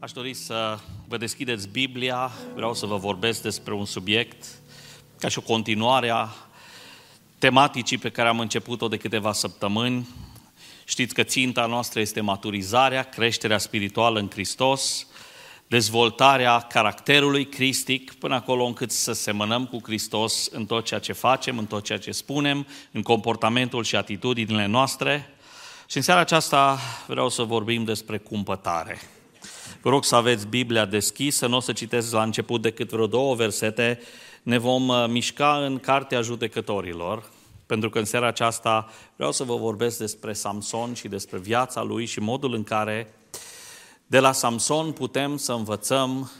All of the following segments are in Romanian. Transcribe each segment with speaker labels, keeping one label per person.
Speaker 1: Aș dori să vă deschideți Biblia, vreau să vă vorbesc despre un subiect ca și o continuare a tematicii pe care am început-o de câteva săptămâni. Știți că ținta noastră este maturizarea, creșterea spirituală în Hristos, dezvoltarea caracterului cristic până acolo încât să semănăm cu Hristos în tot ceea ce facem, în tot ceea ce spunem, în comportamentul și atitudinile noastre. Și în seara aceasta vreau să vorbim despre cumpătare. Vă rog să aveți Biblia deschisă, nu o să citesc la început decât vreo două versete. Ne vom uh, mișca în Cartea Judecătorilor, pentru că în seara aceasta vreau să vă vorbesc despre Samson și despre viața lui și modul în care de la Samson putem să învățăm,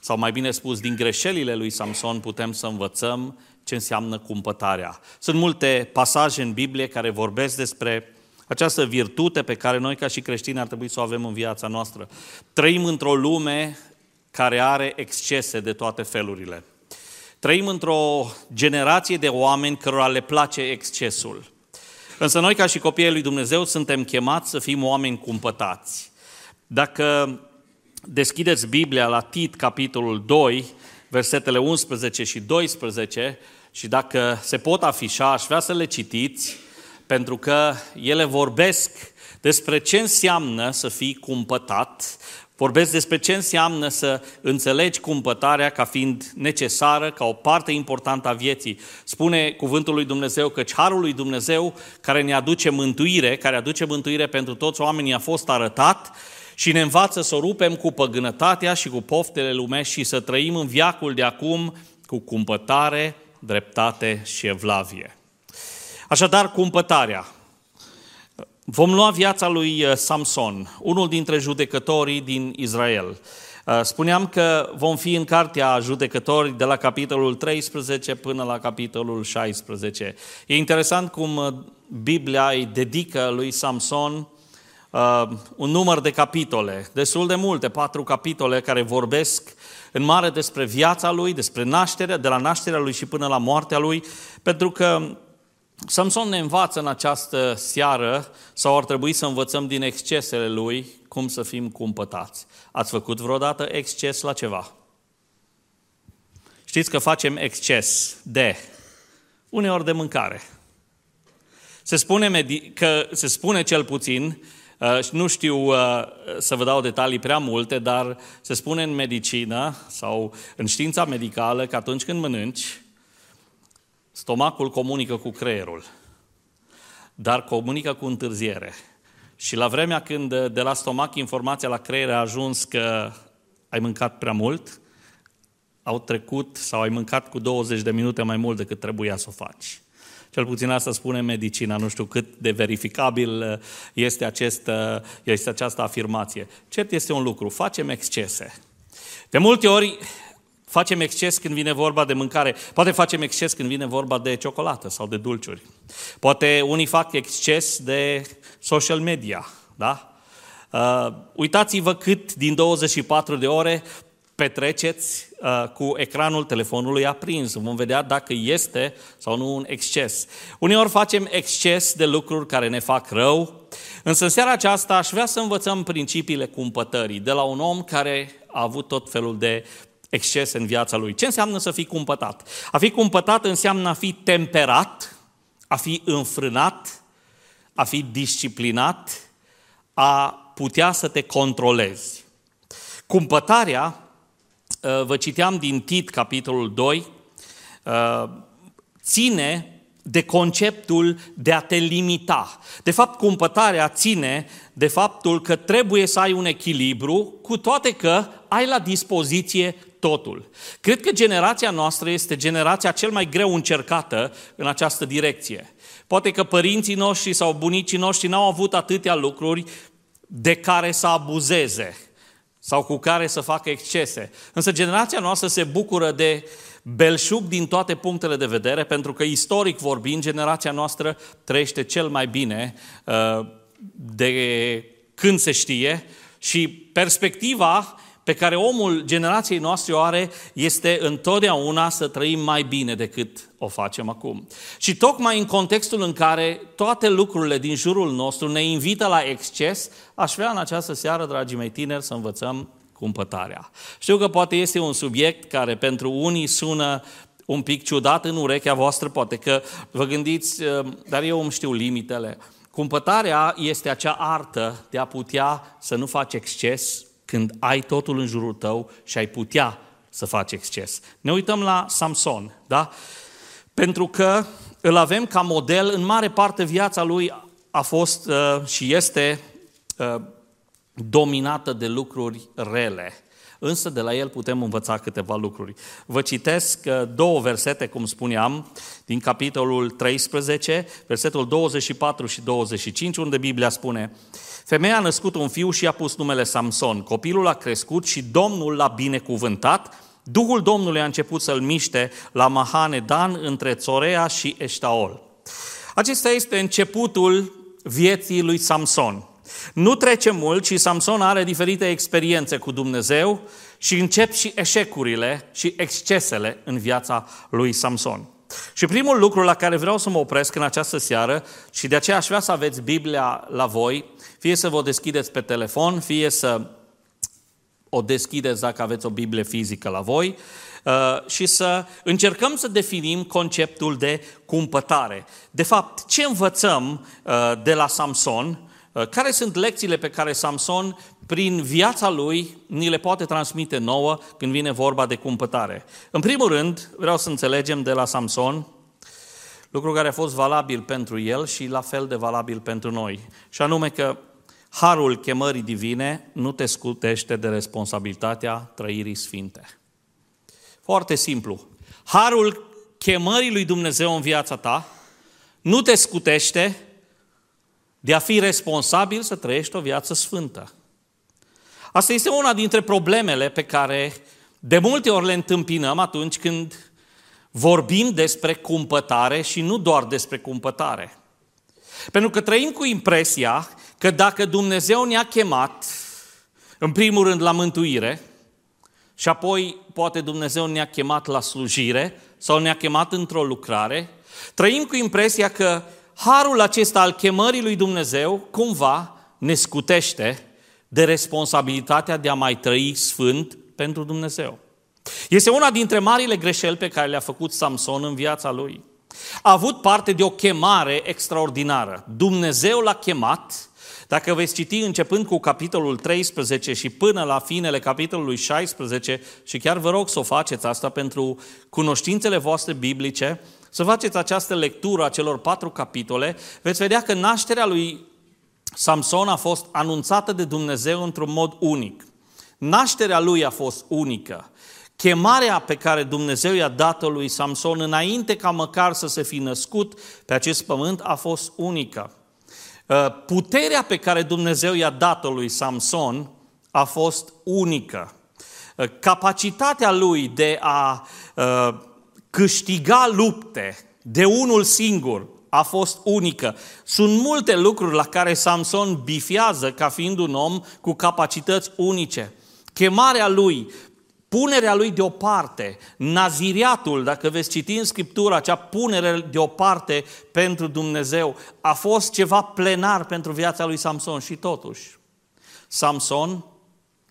Speaker 1: sau mai bine spus, din greșelile lui Samson putem să învățăm ce înseamnă cumpătarea. Sunt multe pasaje în Biblie care vorbesc despre această virtute pe care noi ca și creștini ar trebui să o avem în viața noastră. Trăim într-o lume care are excese de toate felurile. Trăim într-o generație de oameni cărora le place excesul. Însă noi ca și copiii lui Dumnezeu suntem chemați să fim oameni cumpătați. Dacă deschideți Biblia la Tit, capitolul 2, versetele 11 și 12, și dacă se pot afișa, aș vrea să le citiți, pentru că ele vorbesc despre ce înseamnă să fii cumpătat, vorbesc despre ce înseamnă să înțelegi cumpătarea ca fiind necesară, ca o parte importantă a vieții. Spune cuvântul lui Dumnezeu că harul lui Dumnezeu care ne aduce mântuire, care aduce mântuire pentru toți oamenii a fost arătat și ne învață să o rupem cu păgânătatea și cu poftele lumești și să trăim în viacul de acum cu cumpătare, dreptate și evlavie. Așadar, cumpătarea. Vom lua viața lui uh, Samson, unul dintre judecătorii din Israel. Uh, spuneam că vom fi în cartea judecători de la capitolul 13 până la capitolul 16. E interesant cum uh, Biblia îi dedică lui Samson uh, un număr de capitole, destul de multe, patru capitole care vorbesc în mare despre viața lui, despre nașterea, de la nașterea lui și până la moartea lui, pentru că Samson ne învață în această seară, sau ar trebui să învățăm din excesele lui, cum să fim cumpătați. Ați făcut vreodată exces la ceva? Știți că facem exces de, uneori de mâncare. Se spune, că, se spune cel puțin, uh, nu știu uh, să vă dau detalii prea multe, dar se spune în medicină sau în știința medicală că atunci când mănânci, Stomacul comunică cu creierul, dar comunică cu întârziere. Și la vremea când de la stomac informația la creier a ajuns că ai mâncat prea mult, au trecut sau ai mâncat cu 20 de minute mai mult decât trebuia să o faci. Cel puțin asta spune medicina, nu știu cât de verificabil este, acest, este această afirmație. Cert este un lucru, facem excese. De multe ori Facem exces când vine vorba de mâncare. Poate facem exces când vine vorba de ciocolată sau de dulciuri. Poate unii fac exces de social media. Da? Uh, uitați-vă cât din 24 de ore petreceți uh, cu ecranul telefonului aprins. Vom vedea dacă este sau nu un exces. Uneori facem exces de lucruri care ne fac rău, însă în seara aceasta aș vrea să învățăm principiile cumpătării de la un om care a avut tot felul de exces în viața lui. Ce înseamnă să fii cumpătat? A fi cumpătat înseamnă a fi temperat, a fi înfrânat, a fi disciplinat, a putea să te controlezi. Cumpătarea, uh, vă citeam din Tit, capitolul 2, uh, ține de conceptul de a te limita. De fapt, cumpătarea ține de faptul că trebuie să ai un echilibru, cu toate că ai la dispoziție totul. Cred că generația noastră este generația cel mai greu încercată în această direcție. Poate că părinții noștri sau bunicii noștri n-au avut atâtea lucruri de care să abuzeze sau cu care să facă excese. Însă generația noastră se bucură de belșug din toate punctele de vedere, pentru că istoric vorbind, generația noastră trăiește cel mai bine uh, de când se știe și perspectiva pe care omul generației noastre o are este întotdeauna să trăim mai bine decât o facem acum. Și tocmai în contextul în care toate lucrurile din jurul nostru ne invită la exces, aș vrea în această seară, dragii mei tineri, să învățăm cumpătarea. Știu că poate este un subiect care pentru unii sună un pic ciudat în urechea voastră, poate că vă gândiți, uh, dar eu îmi știu limitele. Cumpătarea este acea artă de a putea să nu faci exces când ai totul în jurul tău și ai putea să faci exces. Ne uităm la Samson, da? Pentru că îl avem ca model, în mare parte viața lui a fost uh, și este uh, dominată de lucruri rele. Însă de la el putem învăța câteva lucruri. Vă citesc uh, două versete, cum spuneam, din capitolul 13, versetul 24 și 25, unde Biblia spune Femeia a născut un fiu și a pus numele Samson. Copilul a crescut și Domnul l-a binecuvântat. Duhul Domnului a început să-l miște la Mahane Dan între Țorea și Eștaol. Acesta este începutul vieții lui Samson. Nu trece mult și Samson are diferite experiențe cu Dumnezeu și încep și eșecurile și excesele în viața lui Samson. Și primul lucru la care vreau să mă opresc în această seară și de aceea aș vrea să aveți Biblia la voi, fie să vă deschideți pe telefon, fie să o deschideți dacă aveți o Biblie fizică la voi, uh, și să încercăm să definim conceptul de cumpătare. De fapt, ce învățăm uh, de la Samson Uh, care sunt lecțiile pe care Samson, prin viața lui, ni le poate transmite nouă când vine vorba de cumpătare? În primul rând, vreau să înțelegem de la Samson lucru care a fost valabil pentru el și la fel de valabil pentru noi. Și anume că harul chemării divine nu te scutește de responsabilitatea trăirii sfinte. Foarte simplu. Harul chemării lui Dumnezeu în viața ta nu te scutește de a fi responsabil să trăiești o viață sfântă. Asta este una dintre problemele pe care de multe ori le întâmpinăm atunci când vorbim despre cumpătare și nu doar despre cumpătare. Pentru că trăim cu impresia că dacă Dumnezeu ne-a chemat, în primul rând la mântuire, și apoi poate Dumnezeu ne-a chemat la slujire sau ne-a chemat într-o lucrare, trăim cu impresia că harul acesta al chemării lui Dumnezeu cumva ne scutește de responsabilitatea de a mai trăi sfânt pentru Dumnezeu. Este una dintre marile greșeli pe care le-a făcut Samson în viața lui. A avut parte de o chemare extraordinară. Dumnezeu l-a chemat, dacă veți citi începând cu capitolul 13 și până la finele capitolului 16, și chiar vă rog să o faceți asta pentru cunoștințele voastre biblice, să faceți această lectură a celor patru capitole, veți vedea că nașterea lui Samson a fost anunțată de Dumnezeu într-un mod unic. Nașterea lui a fost unică. Chemarea pe care Dumnezeu i-a dat-o lui Samson înainte ca măcar să se fi născut pe acest pământ a fost unică. Uh, puterea pe care Dumnezeu i-a dat-o lui Samson a fost unică. Uh, capacitatea lui de a uh, câștiga lupte de unul singur a fost unică. Sunt multe lucruri la care Samson bifiază ca fiind un om cu capacități unice. Chemarea lui, punerea lui deoparte, naziriatul, dacă veți citi în Scriptură, acea punere deoparte pentru Dumnezeu, a fost ceva plenar pentru viața lui Samson și totuși. Samson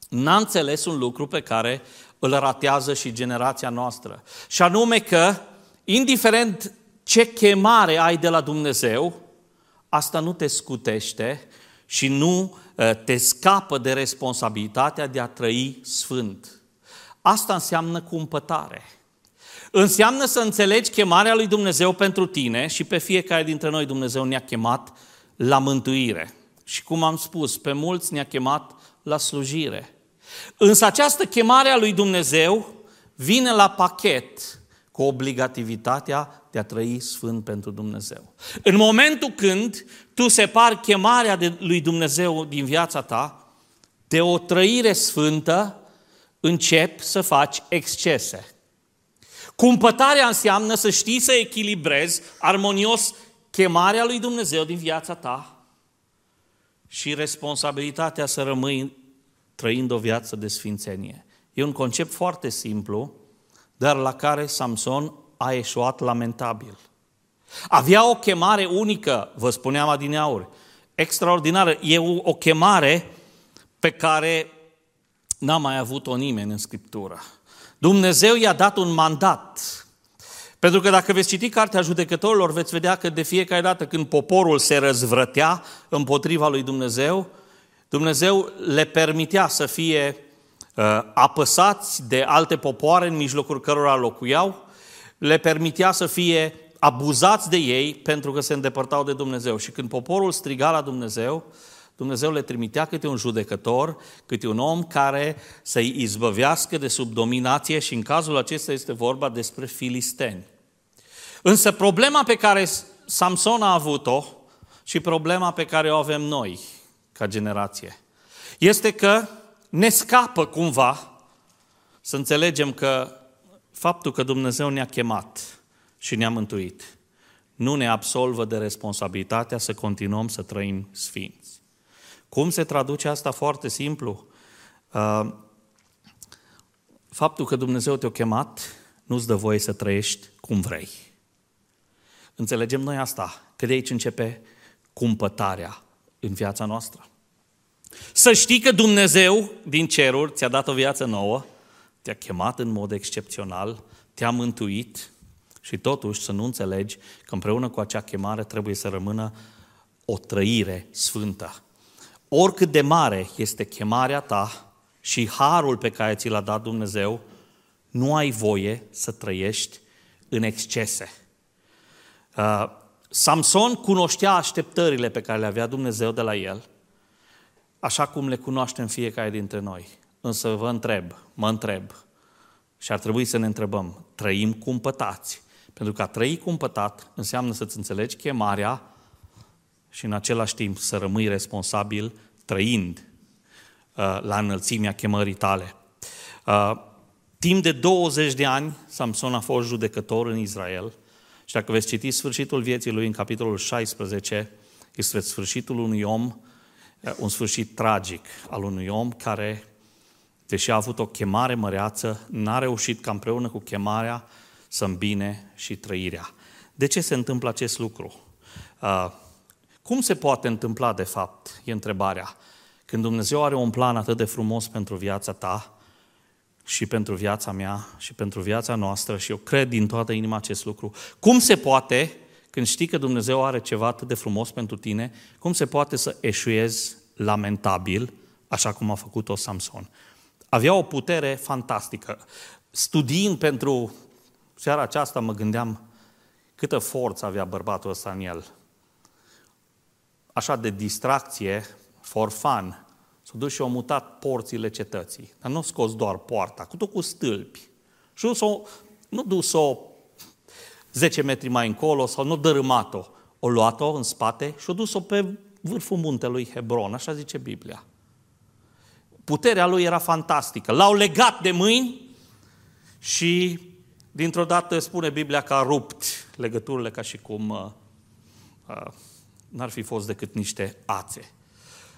Speaker 1: n-a înțeles un lucru pe care îl ratează și generația noastră. Și anume că, indiferent ce chemare ai de la Dumnezeu, asta nu te scutește și nu uh, te scapă de responsabilitatea de a trăi sfânt. Asta înseamnă cumpătare. Înseamnă să înțelegi chemarea lui Dumnezeu pentru tine și pe fiecare dintre noi Dumnezeu ne-a chemat la mântuire. Și cum am spus, pe mulți ne-a chemat la slujire. Însă această chemare a lui Dumnezeu vine la pachet cu obligativitatea de a trăi sfânt pentru Dumnezeu. În momentul când tu separi chemarea de lui Dumnezeu din viața ta de o trăire sfântă, începi să faci excese. Cumpătarea înseamnă să știi să echilibrezi armonios chemarea lui Dumnezeu din viața ta și responsabilitatea să rămâi trăind o viață de sfințenie. E un concept foarte simplu, dar la care Samson a eșuat lamentabil. Avea o chemare unică, vă spuneam adineauri, extraordinară. E o chemare pe care n-a mai avut-o nimeni în Scriptură. Dumnezeu i-a dat un mandat. Pentru că dacă veți citi Cartea Judecătorilor, veți vedea că de fiecare dată când poporul se răzvrătea împotriva lui Dumnezeu, Dumnezeu le permitea să fie uh, apăsați de alte popoare în mijlocul cărora locuiau, le permitea să fie abuzați de ei pentru că se îndepărtau de Dumnezeu. Și când poporul striga la Dumnezeu, Dumnezeu le trimitea câte un judecător, câte un om care să-i izbăvească de sub dominație și în cazul acesta este vorba despre filisteni. Însă problema pe care Samson a avut-o și problema pe care o avem noi ca generație este că ne scapă cumva să înțelegem că faptul că Dumnezeu ne-a chemat și ne-a mântuit nu ne absolvă de responsabilitatea să continuăm să trăim sfinți. Cum se traduce asta foarte simplu? Uh, faptul că Dumnezeu te-a chemat nu-ți dă voie să trăiești cum vrei. Înțelegem noi asta, că de aici începe cumpătarea în viața noastră. Să știi că Dumnezeu din ceruri ți-a dat o viață nouă, te-a chemat în mod excepțional, te-a mântuit și totuși să nu înțelegi că împreună cu acea chemare trebuie să rămână o trăire sfântă. Oricât de mare este chemarea ta și harul pe care ți l-a dat Dumnezeu, nu ai voie să trăiești în excese. Uh, Samson cunoștea așteptările pe care le avea Dumnezeu de la el, așa cum le cunoaștem fiecare dintre noi. Însă vă întreb, mă întreb, și ar trebui să ne întrebăm, trăim cumpătați. Pentru că a trăi cumpătat înseamnă să-ți înțelegi chemarea și în același timp să rămâi responsabil trăind uh, la înălțimea chemării tale. Uh, timp de 20 de ani, Samson a fost judecător în Israel și dacă veți citi sfârșitul vieții lui în capitolul 16, este sfârșitul unui om, uh, un sfârșit tragic al unui om care, deși a avut o chemare măreață, n-a reușit ca împreună cu chemarea să îmbine și trăirea. De ce se întâmplă acest lucru? Uh, cum se poate întâmpla, de fapt, e întrebarea. Când Dumnezeu are un plan atât de frumos pentru viața ta și pentru viața mea și pentru viața noastră și eu cred din toată inima acest lucru, cum se poate, când știi că Dumnezeu are ceva atât de frumos pentru tine, cum se poate să eșuezi lamentabil, așa cum a făcut-o Samson? Avea o putere fantastică. Studiind pentru seara aceasta mă gândeam câtă forță avea bărbatul ăsta în el așa de distracție, for fun, s-a dus și a mutat porțile cetății. Dar nu a scos doar poarta, cu tot cu stâlpi. Și nu, s-o, nu dus-o 10 metri mai încolo sau nu dărâmat-o. O luat-o în spate și o dus-o pe vârful muntelui Hebron, așa zice Biblia. Puterea lui era fantastică. L-au legat de mâini și dintr-o dată spune Biblia că a rupt legăturile ca și cum uh, uh, n-ar fi fost decât niște ațe.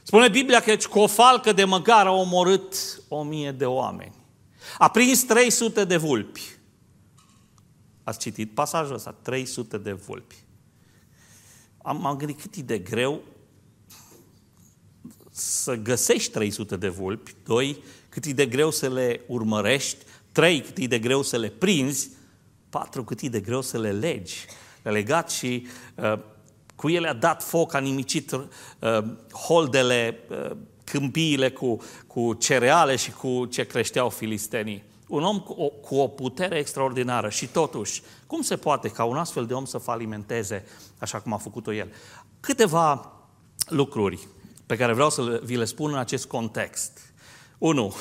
Speaker 1: Spune Biblia că cu o falcă de măgar a omorât o mie de oameni. A prins 300 de vulpi. Ați citit pasajul ăsta? 300 de vulpi. Am, m-am gândit cât e de greu să găsești 300 de vulpi, doi, cât e de greu să le urmărești, trei, cât e de greu să le prinzi, patru, cât e de greu să le legi. Le legat și uh, cu ele a dat foc, a nimicit uh, holdele, uh, câmpiile cu, cu cereale și cu ce creșteau filistenii. Un om cu o, cu o putere extraordinară și totuși, cum se poate ca un astfel de om să falimenteze așa cum a făcut-o el? Câteva lucruri pe care vreau să vi le spun în acest context. Unu,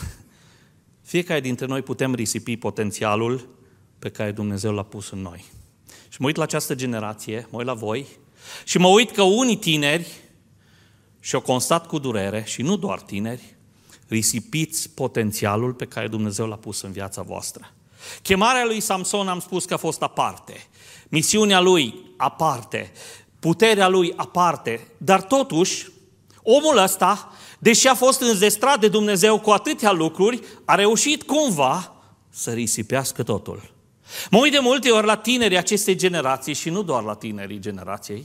Speaker 1: fiecare dintre noi putem risipi potențialul pe care Dumnezeu l-a pus în noi. Și mă uit la această generație, mă uit la voi și mă uit că unii tineri, și o constat cu durere, și nu doar tineri, risipiți potențialul pe care Dumnezeu l-a pus în viața voastră. Chemarea lui Samson am spus că a fost aparte. Misiunea lui aparte. Puterea lui aparte. Dar totuși, omul ăsta, deși a fost înzestrat de Dumnezeu cu atâtea lucruri, a reușit cumva să risipească totul. Mă uit de multe ori la tinerii acestei generații și nu doar la tinerii generației.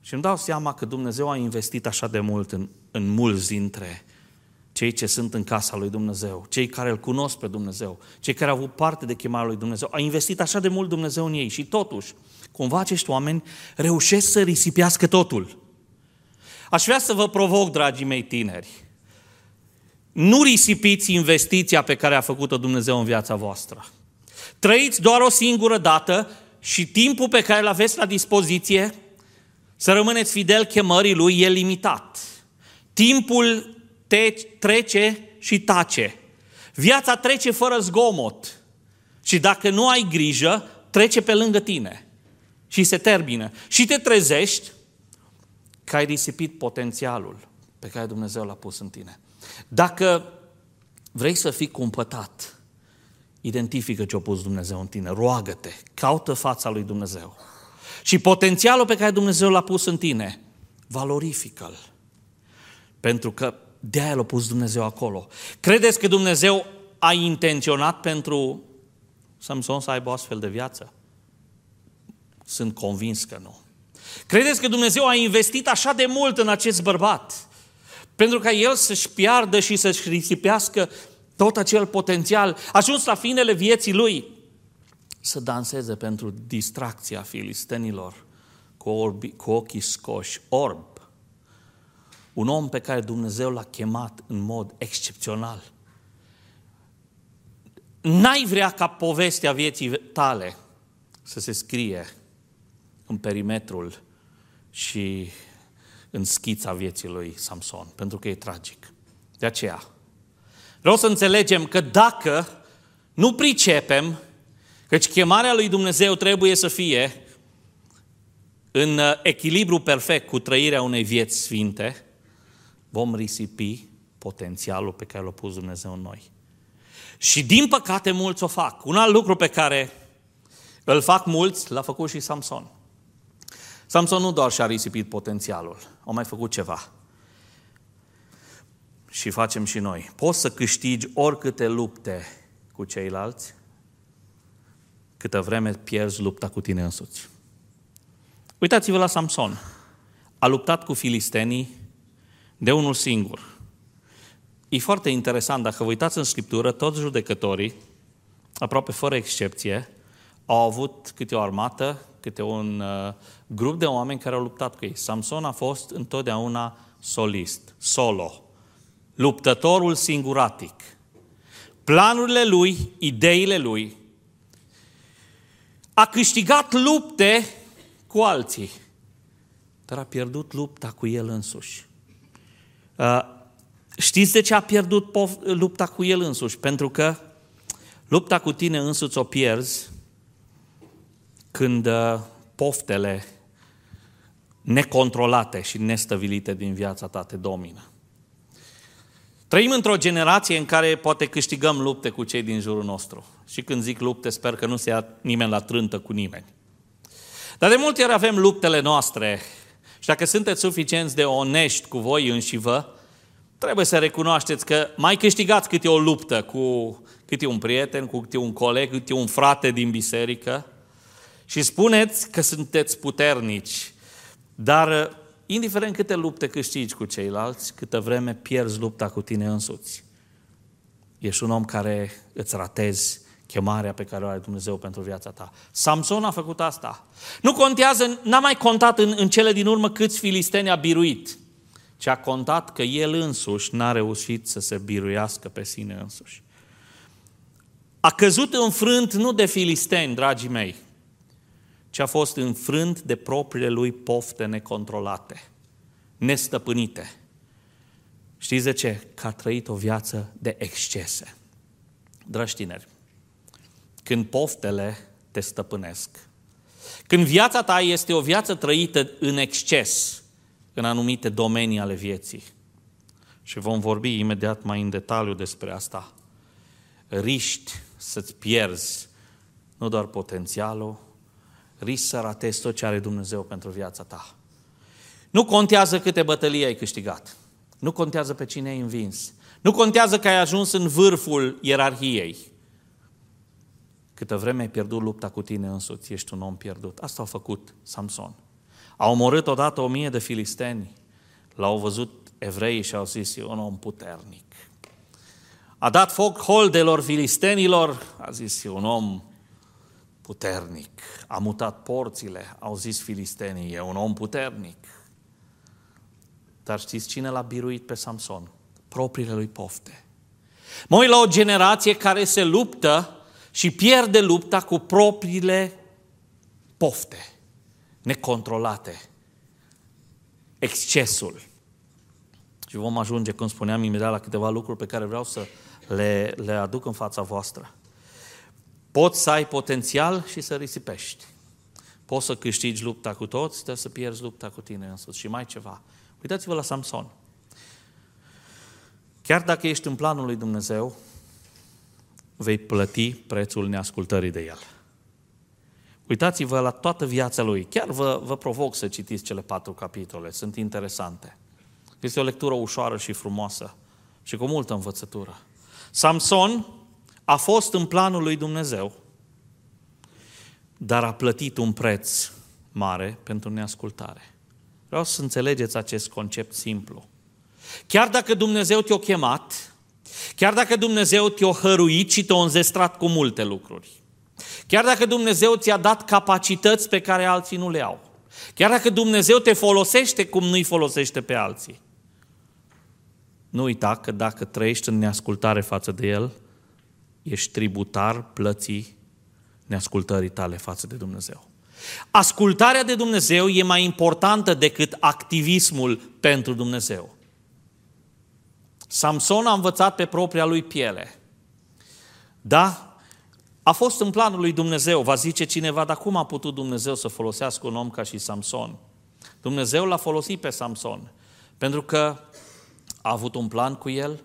Speaker 1: Și îmi dau seama că Dumnezeu a investit așa de mult în, în mulți dintre cei ce sunt în casa lui Dumnezeu, cei care îl cunosc pe Dumnezeu, cei care au avut parte de chemarea lui Dumnezeu. A investit așa de mult Dumnezeu în ei și totuși, cumva acești oameni reușesc să risipească totul. Aș vrea să vă provoc, dragii mei tineri, nu risipiți investiția pe care a făcut-o Dumnezeu în viața voastră. Trăiți doar o singură dată și timpul pe care îl aveți la dispoziție să rămâneți fidel chemării Lui e limitat. Timpul te trece și tace. Viața trece fără zgomot. Și dacă nu ai grijă, trece pe lângă tine. Și se termină. Și te trezești că ai risipit potențialul pe care Dumnezeu l-a pus în tine. Dacă vrei să fii cumpătat, identifică ce a pus Dumnezeu în tine, roagă-te, caută fața lui Dumnezeu. Și potențialul pe care Dumnezeu l-a pus în tine, valorifică-l. Pentru că de aia l-a pus Dumnezeu acolo. Credeți că Dumnezeu a intenționat pentru Samson să aibă o astfel de viață? Sunt convins că nu. Credeți că Dumnezeu a investit așa de mult în acest bărbat? Pentru ca el să-și piardă și să-și risipească tot acel potențial, ajuns la finele vieții lui, să danseze pentru distracția filistenilor cu, orbi, cu ochii scoși, orb. Un om pe care Dumnezeu l-a chemat în mod excepțional. N-ai vrea ca povestea vieții tale să se scrie în perimetrul și în schița vieții lui Samson, pentru că e tragic. De aceea, vreau să înțelegem că dacă nu pricepem Căci chemarea lui Dumnezeu trebuie să fie în echilibru perfect cu trăirea unei vieți sfinte, vom risipi potențialul pe care l-a pus Dumnezeu în noi. Și din păcate mulți o fac. Un alt lucru pe care îl fac mulți, l-a făcut și Samson. Samson nu doar și-a risipit potențialul, a mai făcut ceva. Și facem și noi. Poți să câștigi oricâte lupte cu ceilalți, câtă vreme pierzi lupta cu tine însuți. Uitați-vă la Samson. A luptat cu filistenii de unul singur. E foarte interesant, dacă vă uitați în Scriptură, toți judecătorii, aproape fără excepție, au avut câte o armată, câte un uh, grup de oameni care au luptat cu ei. Samson a fost întotdeauna solist, solo, luptătorul singuratic. Planurile lui, ideile lui, a câștigat lupte cu alții, dar a pierdut lupta cu el însuși. Uh, știți de ce a pierdut lupta cu el însuși? Pentru că lupta cu tine însuți o pierzi când uh, poftele necontrolate și nestăvilite din viața ta te domină. Trăim într-o generație în care poate câștigăm lupte cu cei din jurul nostru. Și când zic lupte, sper că nu se ia nimeni la trântă cu nimeni. Dar de multe ori avem luptele noastre și dacă sunteți suficienți de onești cu voi înși vă, trebuie să recunoașteți că mai câștigați câte o luptă cu câte un prieten, cu câte un coleg, câte un frate din biserică și spuneți că sunteți puternici, dar indiferent câte lupte câștigi cu ceilalți, câtă vreme pierzi lupta cu tine însuți. Ești un om care îți ratezi chemarea pe care o are Dumnezeu pentru viața ta. Samson a făcut asta. Nu contează, n-a mai contat în, în cele din urmă câți filisteni a biruit, ci a contat că el însuși n-a reușit să se biruiască pe sine însuși. A căzut înfrânt nu de filisteni, dragii mei, ci a fost înfrânt de propriile lui pofte necontrolate, nestăpânite. Știți de ce? Că a trăit o viață de excese. Dragi tineri, când poftele te stăpânesc, când viața ta este o viață trăită în exces, în anumite domenii ale vieții, și vom vorbi imediat mai în detaliu despre asta, riști să-ți pierzi nu doar potențialul, risc să ratezi tot ce are Dumnezeu pentru viața ta. Nu contează câte bătălii ai câștigat. Nu contează pe cine ai învins. Nu contează că ai ajuns în vârful ierarhiei. Câtă vreme ai pierdut lupta cu tine însuți, ești un om pierdut. Asta a făcut Samson. A omorât odată o mie de filisteni. L-au văzut evreii și au zis, e un om puternic. a dat foc holdelor filistenilor, a zis, e un om puternic. A mutat porțile, au zis filistenii, e un om puternic. Dar știți cine l-a biruit pe Samson? Propriile lui pofte. Mă la o generație care se luptă și pierde lupta cu propriile pofte necontrolate, excesul. Și vom ajunge, cum spuneam, imediat la câteva lucruri pe care vreau să le, le aduc în fața voastră. Poți să ai potențial și să risipești. Poți să câștigi lupta cu toți, dar să pierzi lupta cu tine însuți. Și mai ceva. Uitați-vă la Samson. Chiar dacă ești în planul lui Dumnezeu, vei plăti prețul neascultării de el. Uitați-vă la toată viața lui. Chiar vă, vă provoc să citiți cele patru capitole, sunt interesante. Este o lectură ușoară și frumoasă și cu multă învățătură. Samson a fost în planul lui Dumnezeu, dar a plătit un preț mare pentru neascultare. Vreau să înțelegeți acest concept simplu. Chiar dacă Dumnezeu te-a chemat, chiar dacă Dumnezeu te-a hăruit și te-a înzestrat cu multe lucruri, chiar dacă Dumnezeu ți-a dat capacități pe care alții nu le au, chiar dacă Dumnezeu te folosește cum nu-i folosește pe alții, nu uita că dacă trăiești în neascultare față de El, ești tributar plății neascultării tale față de Dumnezeu. Ascultarea de Dumnezeu e mai importantă decât activismul pentru Dumnezeu. Samson a învățat pe propria lui piele. Da, a fost în planul lui Dumnezeu. Va zice cineva, dar cum a putut Dumnezeu să folosească un om ca și Samson? Dumnezeu l-a folosit pe Samson. Pentru că a avut un plan cu el?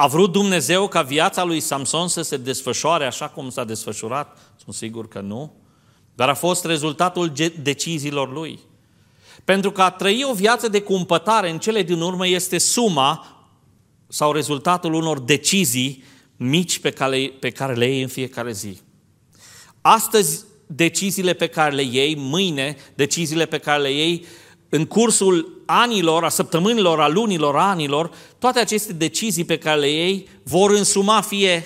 Speaker 1: A vrut Dumnezeu ca viața lui Samson să se desfășoare așa cum s-a desfășurat? Sunt sigur că nu. Dar a fost rezultatul deciziilor lui. Pentru că a trăi o viață de cumpătare în cele din urmă este suma sau rezultatul unor decizii mici pe care, pe care le iei în fiecare zi. Astăzi, deciziile pe care le iei, mâine, deciziile pe care le iei, în cursul anilor, a săptămânilor, a lunilor, a anilor, toate aceste decizii pe care le iei vor însuma fie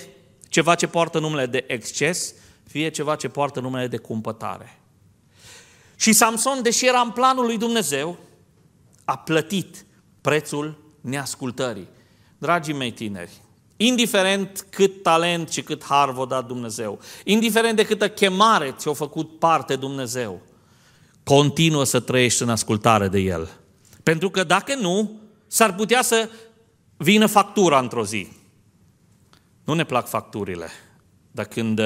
Speaker 1: ceva ce poartă numele de exces, fie ceva ce poartă numele de cumpătare. Și Samson, deși era în planul lui Dumnezeu, a plătit prețul neascultării. Dragii mei tineri, indiferent cât talent și cât har vă dat Dumnezeu, indiferent de câtă chemare ți-a făcut parte Dumnezeu, continuă să trăiești în ascultare de El. Pentru că dacă nu, s-ar putea să vină factura într-o zi. Nu ne plac facturile, dar când,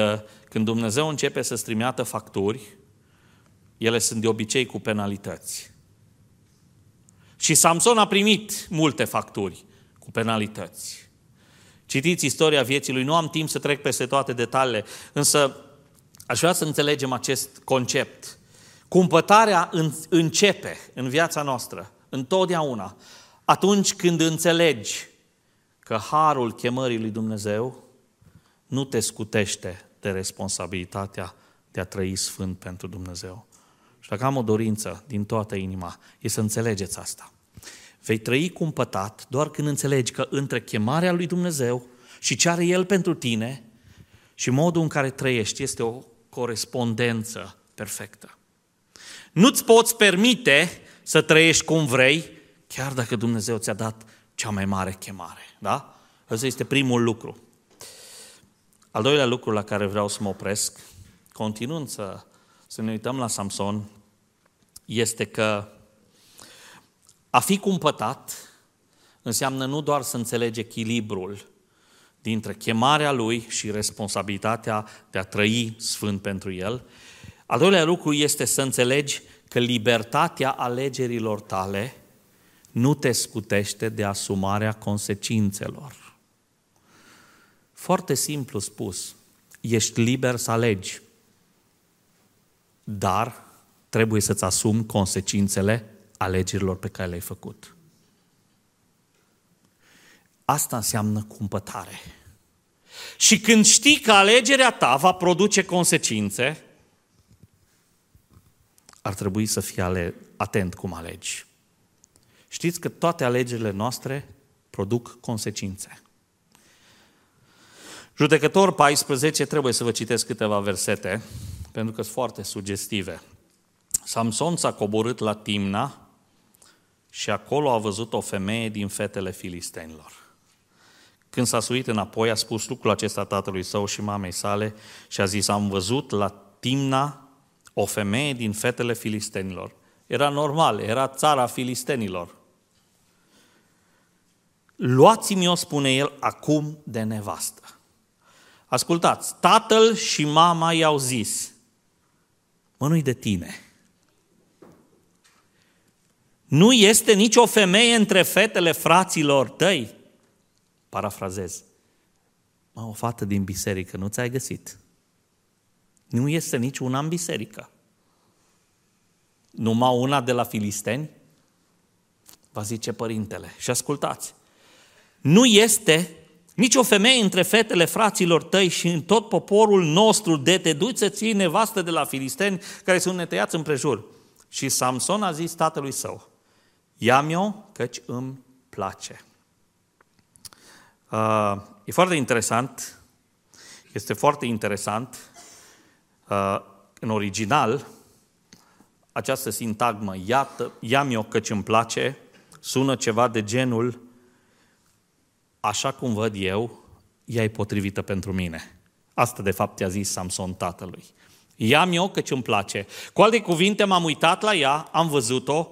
Speaker 1: când Dumnezeu începe să strimiată facturi, ele sunt de obicei cu penalități. Și Samson a primit multe facturi cu penalități. Citiți istoria vieții lui, nu am timp să trec peste toate detaliile, însă aș vrea să înțelegem acest concept. Cumpătarea începe în viața noastră, întotdeauna, atunci când înțelegi că harul chemării lui Dumnezeu nu te scutește de responsabilitatea de a trăi sfânt pentru Dumnezeu. Și dacă am o dorință din toată inima, e să înțelegeți asta. Vei trăi cumpătat doar când înțelegi că între chemarea lui Dumnezeu și ce are El pentru tine și modul în care trăiești este o corespondență perfectă. Nu-ți poți permite să trăiești cum vrei, chiar dacă Dumnezeu ți-a dat cea mai mare chemare. Da? Ăsta este primul lucru. Al doilea lucru la care vreau să mă opresc, continuând să, să ne uităm la Samson, este că a fi cumpătat înseamnă nu doar să înțelegi echilibrul dintre chemarea lui și responsabilitatea de a trăi sfânt pentru el. Al doilea lucru este să înțelegi că libertatea alegerilor tale nu te scutește de asumarea consecințelor. Foarte simplu spus, ești liber să alegi, dar trebuie să-ți asumi consecințele alegerilor pe care le-ai făcut. Asta înseamnă cumpătare. Și când știi că alegerea ta va produce consecințe, ar trebui să fii ale, atent cum alegi. Știți că toate alegerile noastre produc consecințe. Judecător 14, trebuie să vă citesc câteva versete, pentru că sunt foarte sugestive. Samson s-a coborât la Timna și acolo a văzut o femeie din fetele filistenilor. Când s-a suit înapoi, a spus lucrul acesta tatălui său și mamei sale și a zis, am văzut la Timna o femeie din fetele filistenilor. Era normal, era țara filistenilor. Luați-mi-o, spune el, acum de nevastă. Ascultați, tatăl și mama i-au zis, mă, nu de tine. Nu este nicio femeie între fetele fraților tăi. Parafrazez. Mă, o fată din biserică nu ți-ai găsit. Nu este niciuna în biserică. Numai una de la filisteni? Va zice părintele. Și ascultați. Nu este nici o femeie între fetele fraților tăi și în tot poporul nostru de te duci să ții nevastă de la filisteni care sunt netăiați împrejur. Și Samson a zis tatălui său, ia-mi-o căci îmi place. Uh, e foarte interesant, este foarte interesant, uh, în original, această sintagmă, iată, ia-mi-o căci îmi place, sună ceva de genul, așa cum văd eu, ea e potrivită pentru mine. Asta, de fapt, i-a zis Samson tatălui. Ia-mi-o căci îmi place. Cu alte cuvinte, m-am uitat la ea, am văzut-o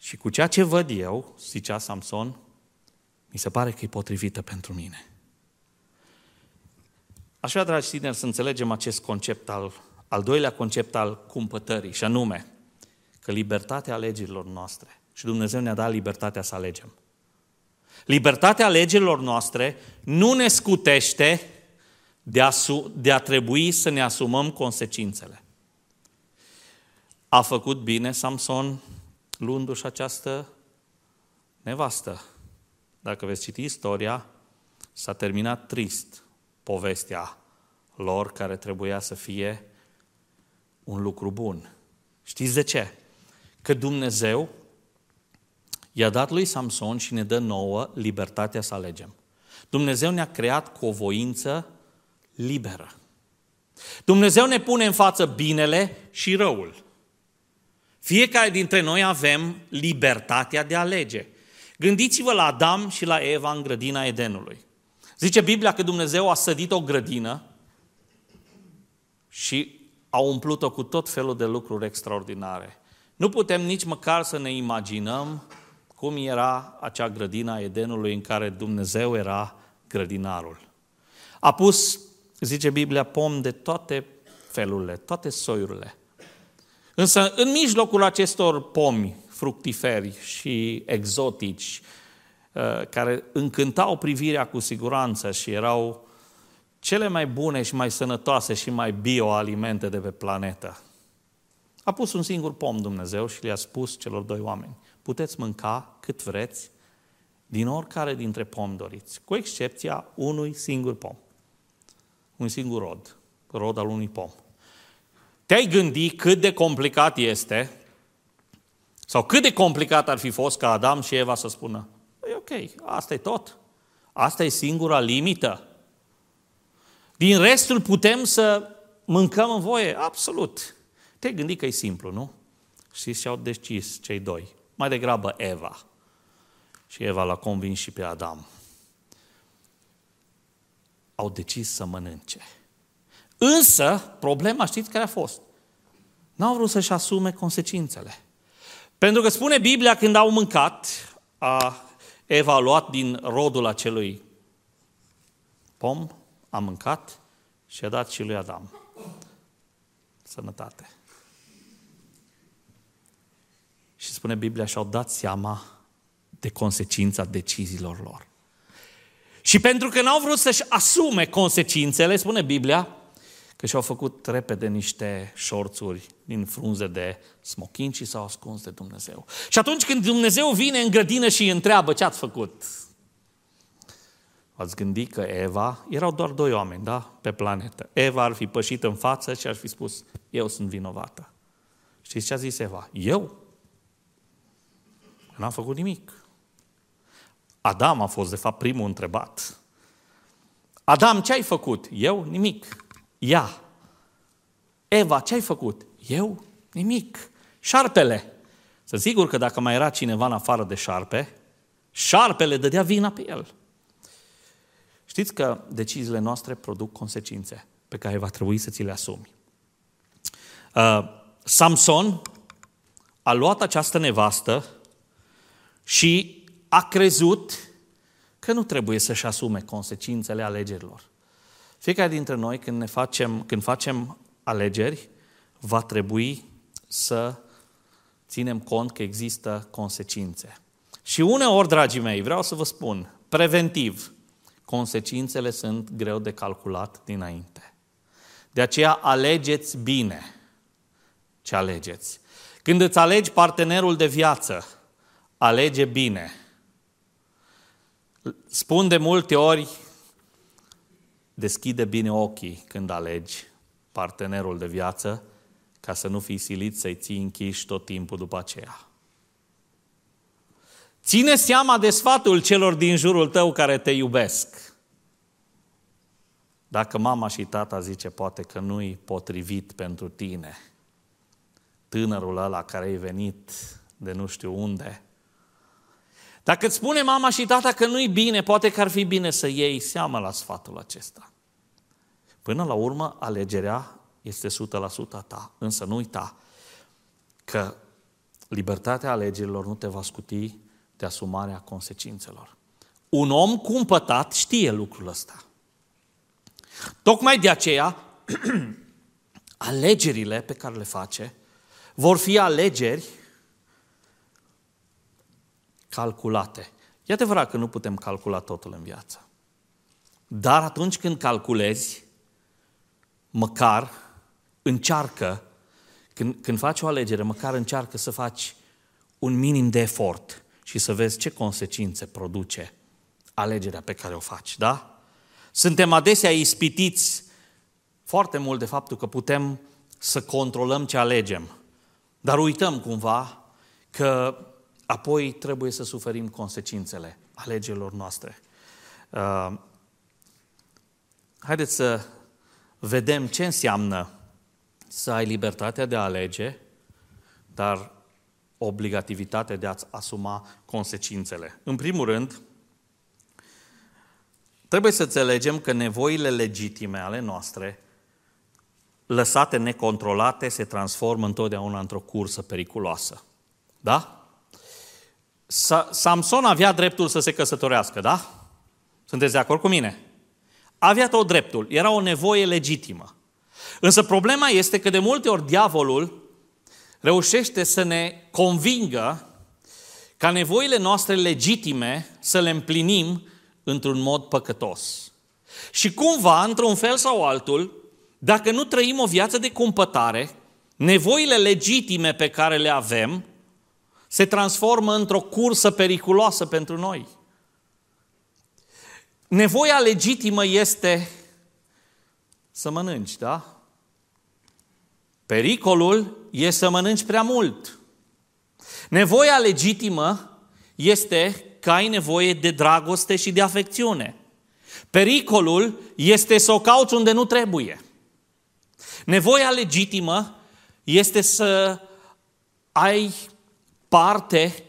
Speaker 1: și cu ceea ce văd eu, zicea Samson, mi se pare că e potrivită pentru mine. Aș vrea, dragi tineri, să înțelegem acest concept al, al doilea concept al cumpătării, și anume că libertatea alegerilor noastre, și Dumnezeu ne-a dat libertatea să alegem. Libertatea alegerilor noastre nu ne scutește de a, su- de a trebui să ne asumăm consecințele. A făcut bine Samson luându-și această nevastă. Dacă veți citi istoria, s-a terminat trist povestea lor care trebuia să fie un lucru bun. Știți de ce? Că Dumnezeu i-a dat lui Samson și ne dă nouă libertatea să alegem. Dumnezeu ne-a creat cu o voință liberă. Dumnezeu ne pune în față binele și răul. Fiecare dintre noi avem libertatea de a alege. Gândiți-vă la Adam și la Eva în grădina Edenului. Zice Biblia că Dumnezeu a sădit o grădină și a umplut-o cu tot felul de lucruri extraordinare. Nu putem nici măcar să ne imaginăm cum era acea grădina Edenului în care Dumnezeu era grădinarul. A pus, zice Biblia, pom de toate felurile, toate soiurile. Însă, în mijlocul acestor pomi fructiferi și exotici, uh, care încântau privirea cu siguranță și erau cele mai bune și mai sănătoase și mai bioalimente de pe planetă. A pus un singur pom Dumnezeu și le-a spus celor doi oameni, puteți mânca cât vreți din oricare dintre pom doriți, cu excepția unui singur pom. Un singur rod, rod al unui pom. Te-ai gândit cât de complicat este sau cât de complicat ar fi fost ca Adam și Eva să spună, e ok, asta e tot. Asta e singura limită. Din restul putem să mâncăm în voie? Absolut. Te-ai gândit că e simplu, nu? Și și-au decis cei doi. Mai degrabă Eva. Și Eva l-a convins și pe Adam. Au decis să mănânce. Însă, problema știți care a fost? N-au vrut să-și asume consecințele. Pentru că spune Biblia, când au mâncat, a Eva a luat din rodul acelui pom, a mâncat și a dat și lui Adam. Sănătate. Și spune Biblia, și-au dat seama de consecința deciziilor lor. Și pentru că n-au vrut să-și asume consecințele, spune Biblia, că și-au făcut repede niște șorțuri din frunze de smochin și s-au ascuns de Dumnezeu. Și atunci când Dumnezeu vine în grădină și îi întreabă ce ați făcut, ați gândit că Eva, erau doar doi oameni, da, pe planetă. Eva ar fi pășit în față și ar fi spus, eu sunt vinovată. Știți ce a zis Eva? Eu? N-am făcut nimic. Adam a fost, de fapt, primul întrebat. Adam, ce ai făcut? Eu? Nimic. Ea. Eva, ce ai făcut? Eu? Nimic. Șarpele. Să sigur că dacă mai era cineva în afară de șarpe, șarpele dădea vina pe el. Știți că deciziile noastre produc consecințe pe care va trebui să ți le asumi. Uh, Samson a luat această nevastă și a crezut că nu trebuie să-și asume consecințele alegerilor. Fiecare dintre noi, când, ne facem, când facem alegeri, va trebui să ținem cont că există consecințe. Și uneori, dragii mei, vreau să vă spun, preventiv, consecințele sunt greu de calculat dinainte. De aceea alegeți bine ce alegeți. Când îți alegi partenerul de viață, alege bine. Spun de multe ori, deschide bine ochii când alegi partenerul de viață, ca să nu fii silit să-i ții închiși tot timpul după aceea. Ține seama de sfatul celor din jurul tău care te iubesc. Dacă mama și tata zice poate că nu-i potrivit pentru tine, tânărul ăla care ai venit de nu știu unde, dacă îți spune mama și tata că nu-i bine, poate că ar fi bine să iei seama la sfatul acesta. Până la urmă, alegerea este 100% a ta. Însă nu uita că libertatea alegerilor nu te va scuti de asumarea consecințelor. Un om cumpătat știe lucrul ăsta. Tocmai de aceea, alegerile pe care le face vor fi alegeri calculate. E adevărat că nu putem calcula totul în viață. Dar atunci când calculezi, măcar încearcă, când, când faci o alegere, măcar încearcă să faci un minim de efort și să vezi ce consecințe produce alegerea pe care o faci, da? Suntem adesea ispitiți foarte mult de faptul că putem să controlăm ce alegem, dar uităm cumva că apoi trebuie să suferim consecințele alegerilor noastre. Uh, haideți să vedem ce înseamnă să ai libertatea de a alege, dar obligativitatea de a-ți asuma consecințele. În primul rând, trebuie să înțelegem că nevoile legitime ale noastre, lăsate necontrolate, se transformă întotdeauna într-o cursă periculoasă. Da? Samson avea dreptul să se căsătorească, da? Sunteți de acord cu mine? Avea tot dreptul, era o nevoie legitimă. Însă problema este că de multe ori diavolul reușește să ne convingă ca nevoile noastre legitime să le împlinim într-un mod păcătos. Și cumva, într-un fel sau altul, dacă nu trăim o viață de cumpătare, nevoile legitime pe care le avem se transformă într-o cursă periculoasă pentru noi. Nevoia legitimă este să mănânci, da? Pericolul e să mănânci prea mult. Nevoia legitimă este că ai nevoie de dragoste și de afecțiune. Pericolul este să o cauți unde nu trebuie. Nevoia legitimă este să ai parte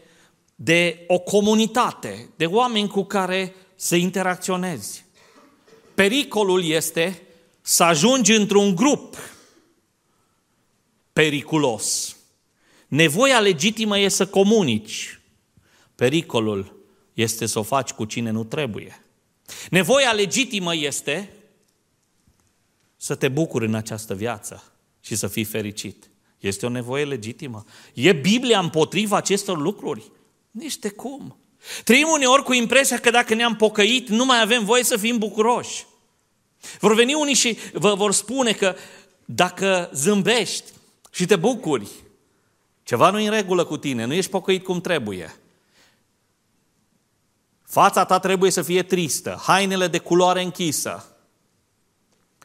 Speaker 1: de o comunitate, de oameni cu care să interacționezi. Pericolul este să ajungi într-un grup periculos. Nevoia legitimă e să comunici. Pericolul este să o faci cu cine nu trebuie. Nevoia legitimă este să te bucuri în această viață și să fii fericit. Este o nevoie legitimă. E Biblia împotriva acestor lucruri? Nici de cum. Trăim uneori cu impresia că dacă ne-am pocăit, nu mai avem voie să fim bucuroși. Vor veni unii și vă vor spune că dacă zâmbești și te bucuri, ceva nu e în regulă cu tine, nu ești pocăit cum trebuie. Fața ta trebuie să fie tristă, hainele de culoare închisă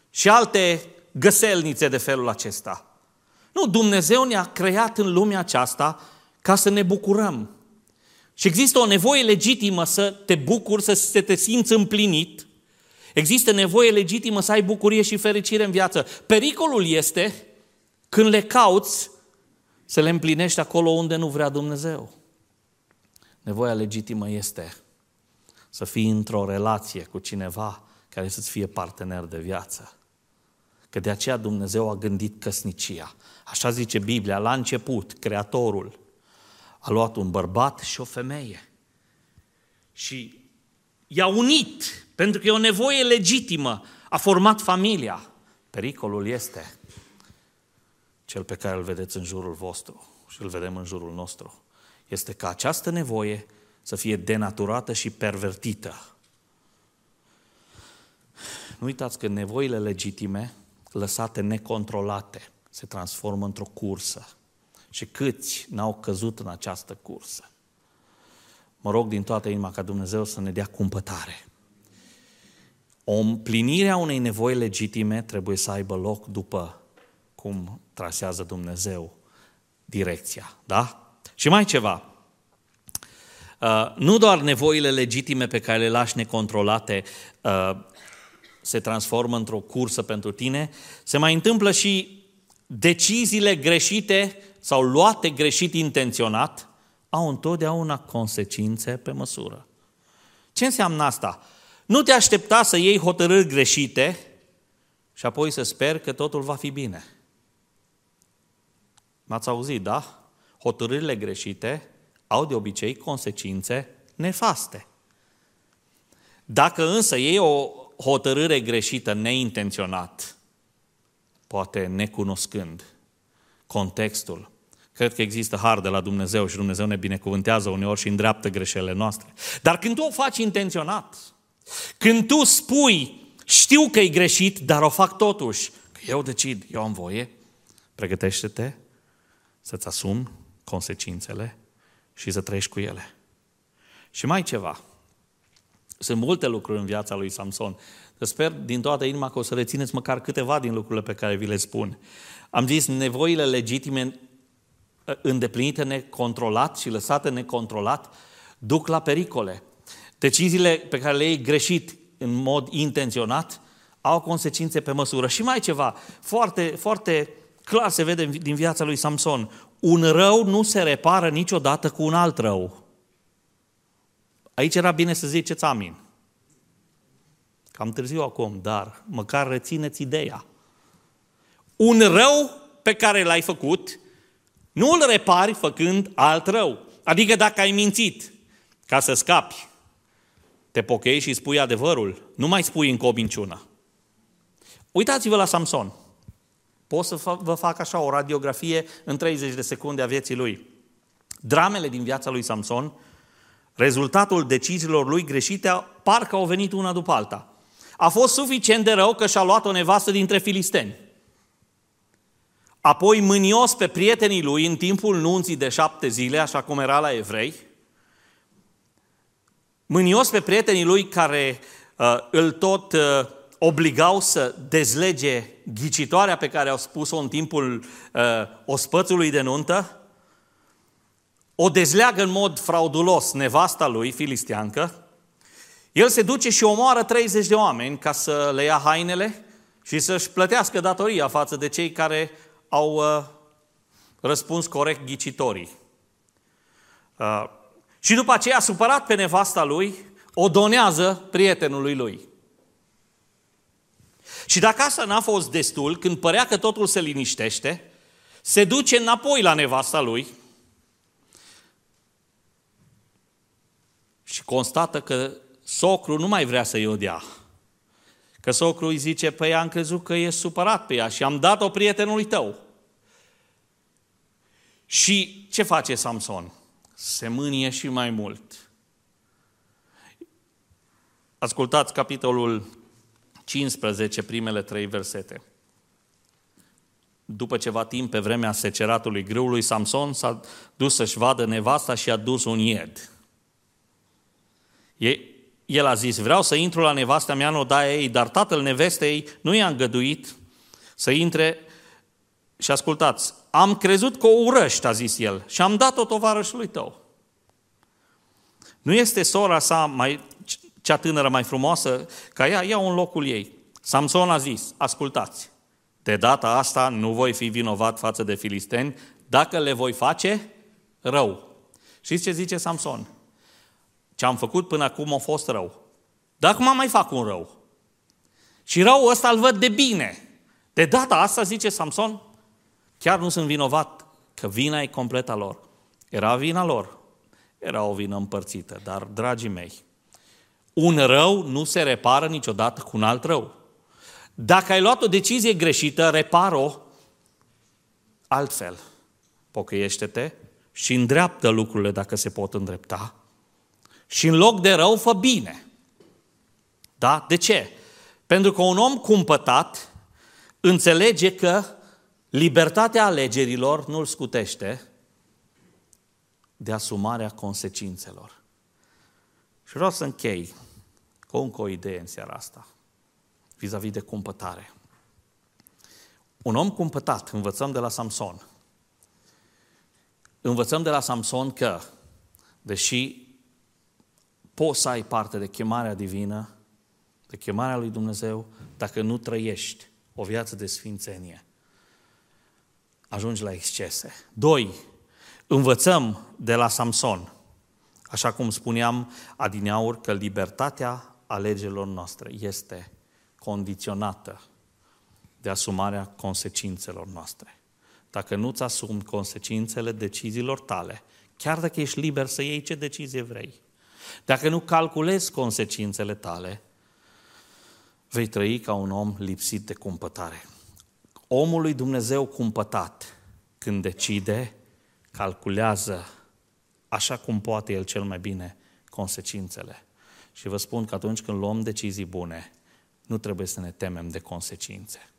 Speaker 1: și alte găselnițe de felul acesta. Nu, Dumnezeu ne-a creat în lumea aceasta ca să ne bucurăm. Și există o nevoie legitimă să te bucuri, să te simți împlinit Există nevoie legitimă să ai bucurie și fericire în viață. Pericolul este când le cauți să le împlinești acolo unde nu vrea Dumnezeu. Nevoia legitimă este să fii într-o relație cu cineva care să-ți fie partener de viață. Că de aceea Dumnezeu a gândit căsnicia. Așa zice Biblia, la început, Creatorul a luat un bărbat și o femeie. Și i-a unit, pentru că e o nevoie legitimă, a format familia. Pericolul este cel pe care îl vedeți în jurul vostru și îl vedem în jurul nostru. Este ca această nevoie să fie denaturată și pervertită. Nu uitați că nevoile legitime, lăsate necontrolate, se transformă într-o cursă. Și câți n-au căzut în această cursă? Mă rog din toată inima ca Dumnezeu să ne dea cumpătare. O împlinire a unei nevoi legitime trebuie să aibă loc după cum trasează Dumnezeu direcția. Da? Și mai ceva. Uh, nu doar nevoile legitime pe care le lași necontrolate uh, se transformă într-o cursă pentru tine, se mai întâmplă și deciziile greșite sau luate greșit intenționat au întotdeauna consecințe pe măsură. Ce înseamnă asta? Nu te aștepta să iei hotărâri greșite și apoi să sper că totul va fi bine. M-ați auzit, da? Hotărârile greșite au de obicei consecințe nefaste. Dacă însă iei o hotărâre greșită neintenționat, poate necunoscând contextul, cred că există har de la Dumnezeu și Dumnezeu ne binecuvântează uneori și îndreaptă greșelile noastre. Dar când tu o faci intenționat, când tu spui, știu că e greșit, dar o fac totuși, că eu decid, eu am voie, pregătește-te să-ți asumi consecințele și să trăiești cu ele. Și mai ceva. Sunt multe lucruri în viața lui Samson. Sper din toată inima că o să rețineți măcar câteva din lucrurile pe care vi le spun. Am zis, nevoile legitime ă, îndeplinite necontrolat și lăsate necontrolat duc la pericole. Deciziile pe care le iei greșit în mod intenționat au consecințe pe măsură. Și mai ceva, foarte, foarte clar se vede din viața lui Samson. Un rău nu se repară niciodată cu un alt rău. Aici era bine să ziceți amin. Cam târziu acum, dar măcar rețineți ideea. Un rău pe care l-ai făcut, nu îl repari făcând alt rău. Adică dacă ai mințit ca să scapi, te pochei și spui adevărul, nu mai spui încă o minciună. Uitați-vă la Samson. Pot să vă fac așa o radiografie în 30 de secunde a vieții lui. Dramele din viața lui Samson, rezultatul deciziilor lui greșite, parcă au venit una după alta. A fost suficient de rău că și-a luat o nevastă dintre filisteni. Apoi mânios pe prietenii lui în timpul nunții de șapte zile, așa cum era la evrei. Mânios pe prietenii lui care uh, îl tot uh, obligau să dezlege ghicitoarea pe care au spus-o în timpul uh, ospățului de nuntă, o dezleagă în mod fraudulos nevasta lui, filisteancă, el se duce și omoară 30 de oameni ca să le ia hainele și să-și plătească datoria față de cei care au uh, răspuns corect ghicitorii. Uh, și după aceea, supărat pe nevasta lui, o donează prietenului lui. Și dacă asta n-a fost destul, când părea că totul se liniștește, se duce înapoi la nevasta lui și constată că socru nu mai vrea să-i odea. Că socru îi zice, păi am crezut că e supărat pe ea și am dat-o prietenului tău. Și ce face Samson? Se mânie și mai mult. Ascultați capitolul 15, primele trei versete. După ceva timp, pe vremea seceratului grâului, Samson s-a dus să-și vadă nevasta și a dus un ied. El a zis, vreau să intru la nevasta mea în odaia ei, dar tatăl nevestei nu i-a îngăduit să intre și ascultați, am crezut că o urăști, a zis el, și am dat-o tovarășului tău. Nu este sora sa mai cea tânără mai frumoasă ca ea, ia un locul ei. Samson a zis, ascultați, de data asta nu voi fi vinovat față de filisteni dacă le voi face rău. Știți ce zice Samson? Ce am făcut până acum a fost rău. Dar acum mai fac un rău. Și răul ăsta îl văd de bine. De data asta, zice Samson, chiar nu sunt vinovat, că vina e completa lor. Era vina lor. Era o vină împărțită. Dar, dragii mei, un rău nu se repară niciodată cu un alt rău. Dacă ai luat o decizie greșită, reparo altfel. Pocăiește-te și îndreaptă lucrurile dacă se pot îndrepta. Și în loc de rău, fă bine. Da? De ce? Pentru că un om cumpătat înțelege că libertatea alegerilor nu-l scutește de asumarea consecințelor. Și vreau să închei cu încă o idee în seara asta, vis-a-vis de cumpătare. Un om cumpătat, învățăm de la Samson. Învățăm de la Samson că, deși poți să ai parte de chemarea divină, de chemarea lui Dumnezeu, dacă nu trăiești o viață de sfințenie, ajungi la excese. Doi, învățăm de la Samson, așa cum spuneam adineaur, că libertatea alegerilor noastre este condiționată de asumarea consecințelor noastre. Dacă nu-ți asumi consecințele deciziilor tale, chiar dacă ești liber să iei ce decizie vrei, dacă nu calculezi consecințele tale, vei trăi ca un om lipsit de cumpătare. Omul lui Dumnezeu cumpătat, când decide, calculează așa cum poate el cel mai bine consecințele. Și vă spun că atunci când luăm decizii bune, nu trebuie să ne temem de consecințe.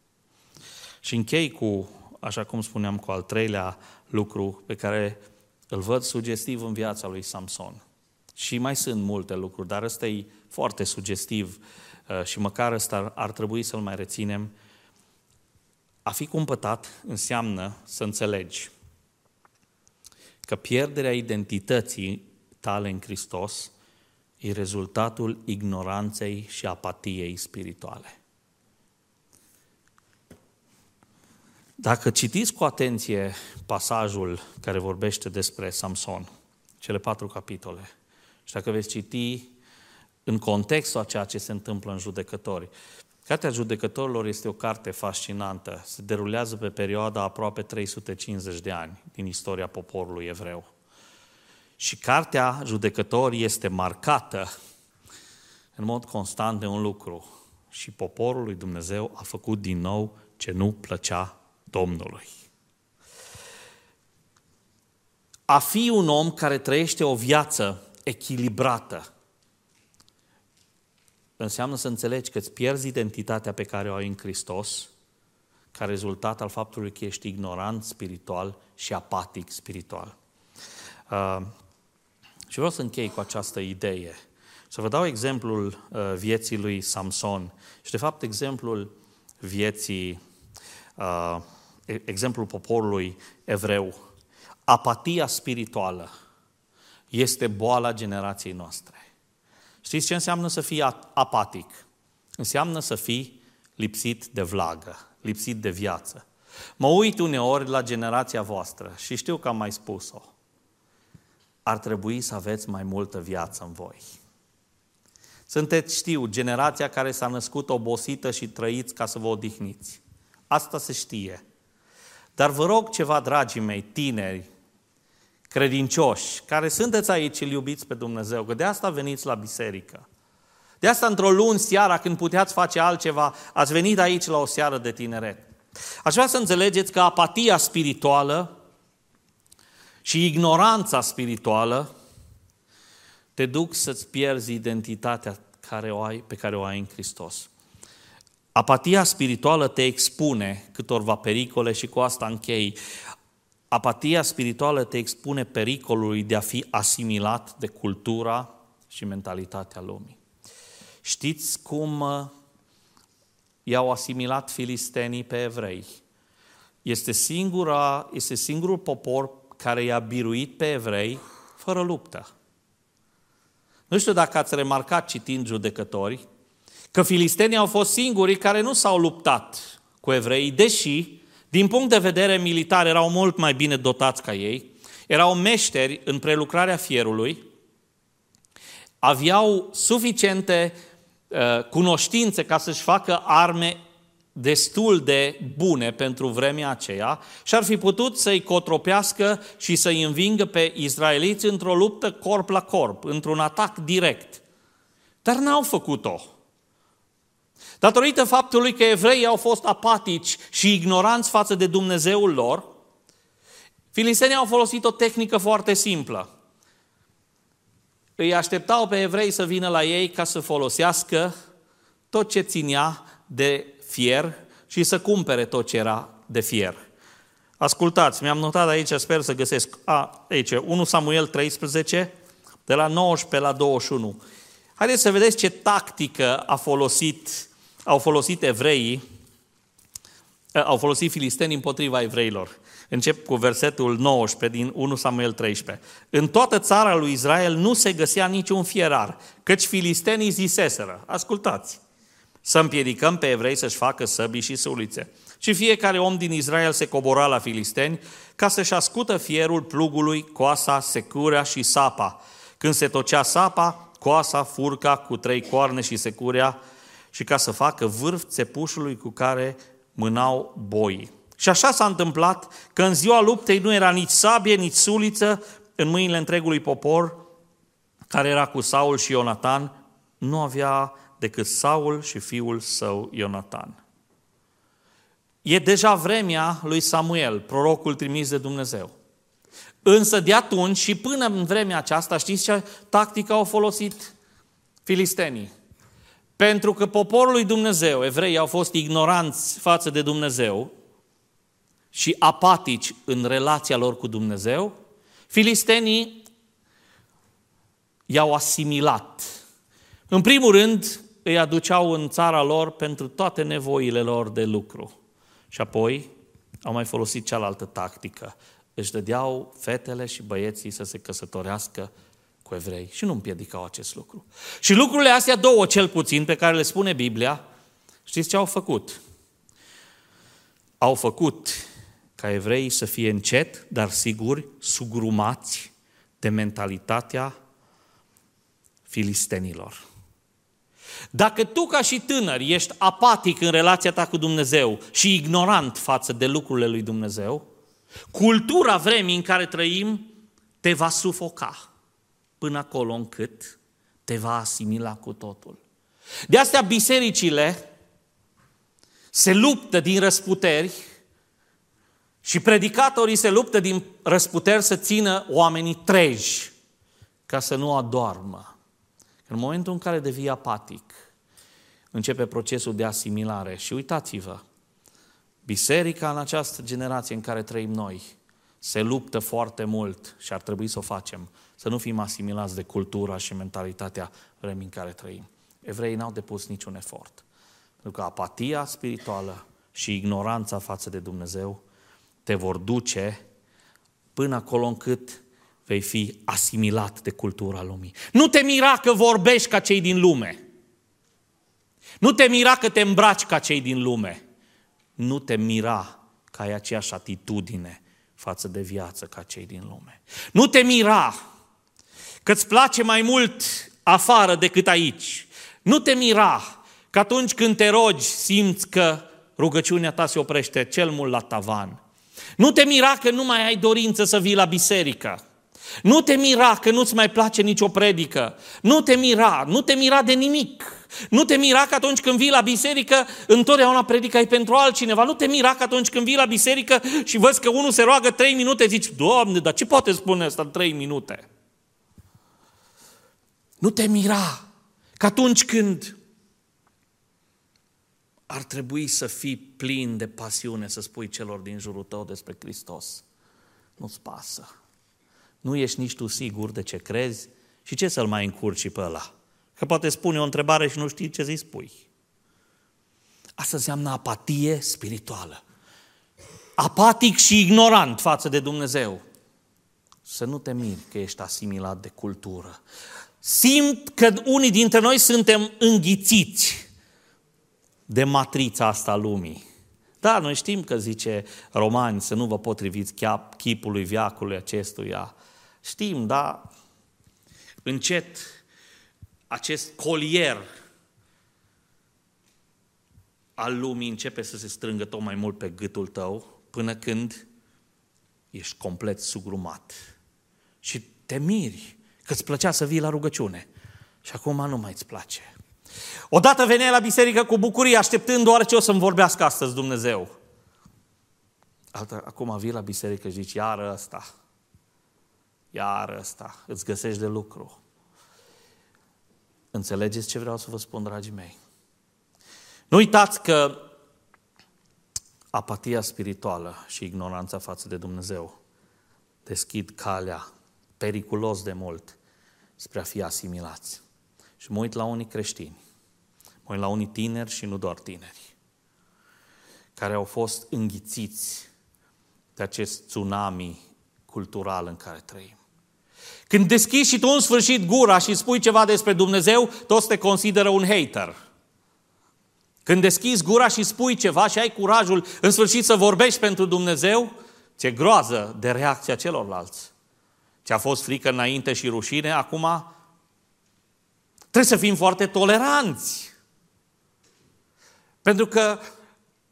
Speaker 1: Și închei cu, așa cum spuneam, cu al treilea lucru pe care îl văd sugestiv în viața lui Samson. Și mai sunt multe lucruri, dar ăsta e foarte sugestiv uh, și măcar ăsta ar trebui să-l mai reținem. A fi cumpătat înseamnă să înțelegi că pierderea identității tale în Hristos e rezultatul ignoranței și apatiei spirituale. Dacă citiți cu atenție pasajul care vorbește despre Samson, cele patru capitole, și dacă veți citi în contextul a ceea ce se întâmplă în judecători, Cartea judecătorilor este o carte fascinantă. Se derulează pe perioada aproape 350 de ani din istoria poporului evreu. Și cartea judecătorii este marcată în mod constant de un lucru. Și poporul lui Dumnezeu a făcut din nou ce nu plăcea Domnului. A fi un om care trăiește o viață echilibrată, înseamnă să înțelegi că îți pierzi identitatea pe care o ai în Hristos, ca rezultat al faptului că ești ignorant spiritual și apatic spiritual. Uh, și vreau să închei cu această idee. Să vă dau exemplul uh, vieții lui Samson și, de fapt, exemplul vieții, uh, exemplul poporului evreu. Apatia spirituală este boala generației noastre. Știți ce înseamnă să fii apatic? Înseamnă să fii lipsit de vlagă, lipsit de viață. Mă uit uneori la generația voastră și știu că am mai spus-o. Ar trebui să aveți mai multă viață în voi. Sunteți, știu, generația care s-a născut obosită și trăiți ca să vă odihniți. Asta se știe. Dar vă rog ceva, dragii mei, tineri, credincioși, care sunteți aici, îl iubiți pe Dumnezeu, că de asta veniți la biserică. De asta, într-o luni seara, când puteați face altceva, ați venit aici la o seară de tineret. Aș vrea să înțelegeți că apatia spirituală și ignoranța spirituală te duc să-ți pierzi identitatea care o ai, pe care o ai în Hristos. Apatia spirituală te expune câtorva pericole și cu asta închei. Apatia spirituală te expune pericolului de a fi asimilat de cultura și mentalitatea lumii. Știți cum uh, i-au asimilat filistenii pe evrei? Este, singura, este singurul popor care i-a biruit pe evrei fără luptă. Nu știu dacă ați remarcat citind judecători, că filistenii au fost singurii care nu s-au luptat cu evrei, deși, din punct de vedere militar, erau mult mai bine dotați ca ei, erau meșteri în prelucrarea fierului, aveau suficiente uh, cunoștințe ca să-și facă arme destul de bune pentru vremea aceea și ar fi putut să-i cotropească și să-i învingă pe izraeliți într-o luptă corp la corp, într-un atac direct. Dar n-au făcut-o. Datorită faptului că evreii au fost apatici și ignoranți față de Dumnezeul lor, filistenii au folosit o tehnică foarte simplă. Îi așteptau pe evrei să vină la ei ca să folosească tot ce ținea de fier și să cumpere tot ce era de fier. Ascultați, mi-am notat aici, sper să găsesc, a, aici, 1 Samuel 13, de la 19 la 21. Haideți să vedeți ce tactică a folosit, au folosit evreii, au folosit filistenii împotriva evreilor. Încep cu versetul 19 din 1 Samuel 13. În toată țara lui Israel nu se găsea niciun fierar, căci filistenii ziseseră. Ascultați! să împiedicăm pe evrei să-și facă săbii și sulițe. Și fiecare om din Israel se cobora la filisteni ca să-și ascută fierul plugului, coasa, securea și sapa. Când se tocea sapa, coasa, furca cu trei coarne și securea și ca să facă vârf țepușului cu care mânau boii. Și așa s-a întâmplat că în ziua luptei nu era nici sabie, nici suliță în mâinile întregului popor care era cu Saul și Ionatan, nu avea decât Saul și fiul său Ionatan. E deja vremea lui Samuel, prorocul trimis de Dumnezeu. Însă de atunci și până în vremea aceasta, știți ce tactică au folosit filistenii? Pentru că poporul lui Dumnezeu, evrei, au fost ignoranți față de Dumnezeu și apatici în relația lor cu Dumnezeu, filistenii i-au asimilat. În primul rând, îi aduceau în țara lor pentru toate nevoile lor de lucru. Și apoi au mai folosit cealaltă tactică. Își dădeau fetele și băieții să se căsătorească cu evrei și nu împiedicau acest lucru. Și lucrurile astea două, cel puțin, pe care le spune Biblia, știți ce au făcut? Au făcut ca evreii să fie încet, dar siguri, sugrumați de mentalitatea filistenilor. Dacă tu ca și tânăr ești apatic în relația ta cu Dumnezeu și ignorant față de lucrurile lui Dumnezeu, cultura vremii în care trăim te va sufoca până acolo încât te va asimila cu totul. De astea bisericile se luptă din răsputeri și predicatorii se luptă din răsputeri să țină oamenii treji ca să nu adoarmă. În momentul în care devii apatic, începe procesul de asimilare. Și uitați-vă, biserica în această generație în care trăim noi se luptă foarte mult și ar trebui să o facem, să nu fim asimilați de cultura și mentalitatea vremii în care trăim. Evreii n-au depus niciun efort. Pentru că apatia spirituală și ignoranța față de Dumnezeu te vor duce până acolo încât vei fi asimilat de cultura lumii. Nu te mira că vorbești ca cei din lume. Nu te mira că te îmbraci ca cei din lume. Nu te mira că ai aceeași atitudine față de viață ca cei din lume. Nu te mira că îți place mai mult afară decât aici. Nu te mira că atunci când te rogi simți că rugăciunea ta se oprește cel mult la tavan. Nu te mira că nu mai ai dorință să vii la biserică. Nu te mira că nu-ți mai place nicio predică. Nu te mira, nu te mira de nimic. Nu te mira că atunci când vii la biserică, întotdeauna predica e pentru altcineva. Nu te mira că atunci când vii la biserică și văzi că unul se roagă trei minute, zici, Doamne, dar ce poate spune asta în trei minute? Nu te mira că atunci când ar trebui să fii plin de pasiune să spui celor din jurul tău despre Hristos. Nu-ți pasă. Nu ești nici tu sigur de ce crezi și ce să-l mai încurci pe ăla. Că poate spune o întrebare și nu știi ce să-i spui. Asta înseamnă apatie spirituală. Apatic și ignorant față de Dumnezeu. Să nu te miri că ești asimilat de cultură. Simt că unii dintre noi suntem înghițiți de matrița asta a lumii. Da, noi știm că zice romani să nu vă potriviți chipului viacului acestuia. Știm, da, încet acest colier al lumii începe să se strângă tot mai mult pe gâtul tău până când ești complet sugrumat. Și te miri că îți plăcea să vii la rugăciune și acum nu mai îți place. Odată veneai la biserică cu bucurie, așteptând doar ce o să-mi vorbească astăzi Dumnezeu. Altă, acum vii la biserică și zici, iară ăsta, iară ăsta, îți găsești de lucru. Înțelegeți ce vreau să vă spun, dragii mei? Nu uitați că apatia spirituală și ignoranța față de Dumnezeu deschid calea periculos de mult spre a fi asimilați. Și mă uit la unii creștini, mă uit la unii tineri și nu doar tineri, care au fost înghițiți de acest tsunami cultural în care trăim. Când deschizi și tu în sfârșit gura și spui ceva despre Dumnezeu, toți te consideră un hater. Când deschizi gura și spui ceva și ai curajul în sfârșit să vorbești pentru Dumnezeu, ți-e groază de reacția celorlalți. Ce-a fost frică înainte și rușine, acum trebuie să fim foarte toleranți. Pentru că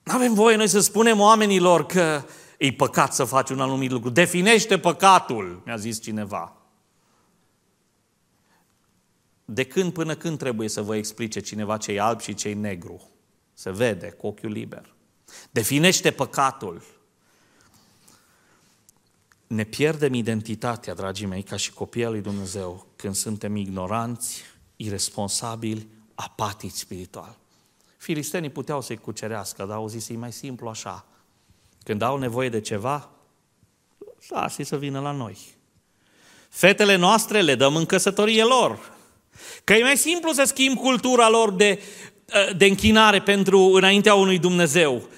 Speaker 1: nu avem voie noi să spunem oamenilor că e păcat să faci un anumit lucru. Definește păcatul, mi-a zis cineva. De când până când trebuie să vă explice cineva ce e alb și ce e negru? Se vede cu ochiul liber. Definește păcatul. Ne pierdem identitatea, dragii mei, ca și copii al lui Dumnezeu, când suntem ignoranți, irresponsabili, apatici spiritual. Filistenii puteau să-i cucerească, dar au zis, e mai simplu așa. Când au nevoie de ceva, lasă să vină la noi. Fetele noastre le dăm în căsătorie lor. Că e mai simplu să schimb cultura lor de, de închinare pentru înaintea unui Dumnezeu.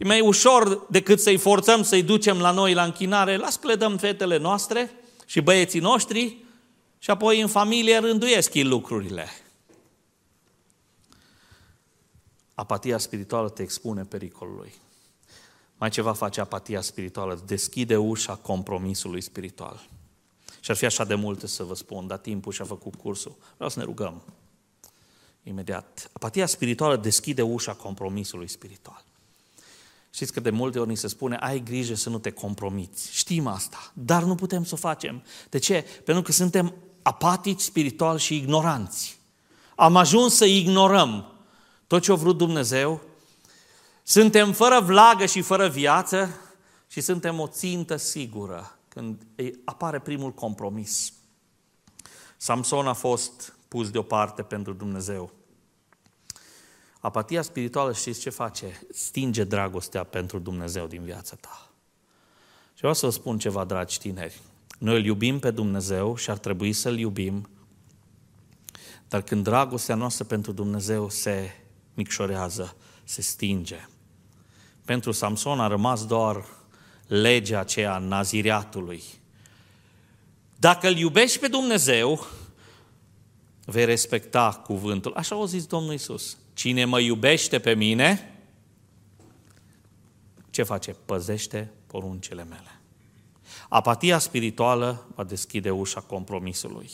Speaker 1: E mai ușor decât să-i forțăm să-i ducem la noi la închinare. Las că le dăm fetele noastre și băieții noștri și apoi în familie rânduiesc lucrurile. Apatia spirituală te expune pericolului. Mai ceva face apatia spirituală, deschide ușa compromisului spiritual. Și ar fi așa de multe să vă spun, dar timpul și-a făcut cursul. Vreau să ne rugăm imediat. Apatia spirituală deschide ușa compromisului spiritual. Știți că de multe ori ni se spune, ai grijă să nu te compromiți. Știm asta, dar nu putem să o facem. De ce? Pentru că suntem apatici spiritual și ignoranți. Am ajuns să ignorăm tot ce a vrut Dumnezeu, suntem fără vlagă și fără viață și suntem o țintă sigură când apare primul compromis. Samson a fost pus deoparte pentru Dumnezeu. Apatia spirituală, știți ce face? Stinge dragostea pentru Dumnezeu din viața ta. Și vreau să vă spun ceva, dragi tineri. Noi îl iubim pe Dumnezeu și ar trebui să-L iubim, dar când dragostea noastră pentru Dumnezeu se micșorează, se stinge. Pentru Samson a rămas doar legea aceea naziriatului. Dacă îl iubești pe Dumnezeu, vei respecta cuvântul. Așa au zis Domnul Isus. Cine mă iubește pe mine, ce face? Păzește poruncile mele. Apatia spirituală va deschide ușa compromisului.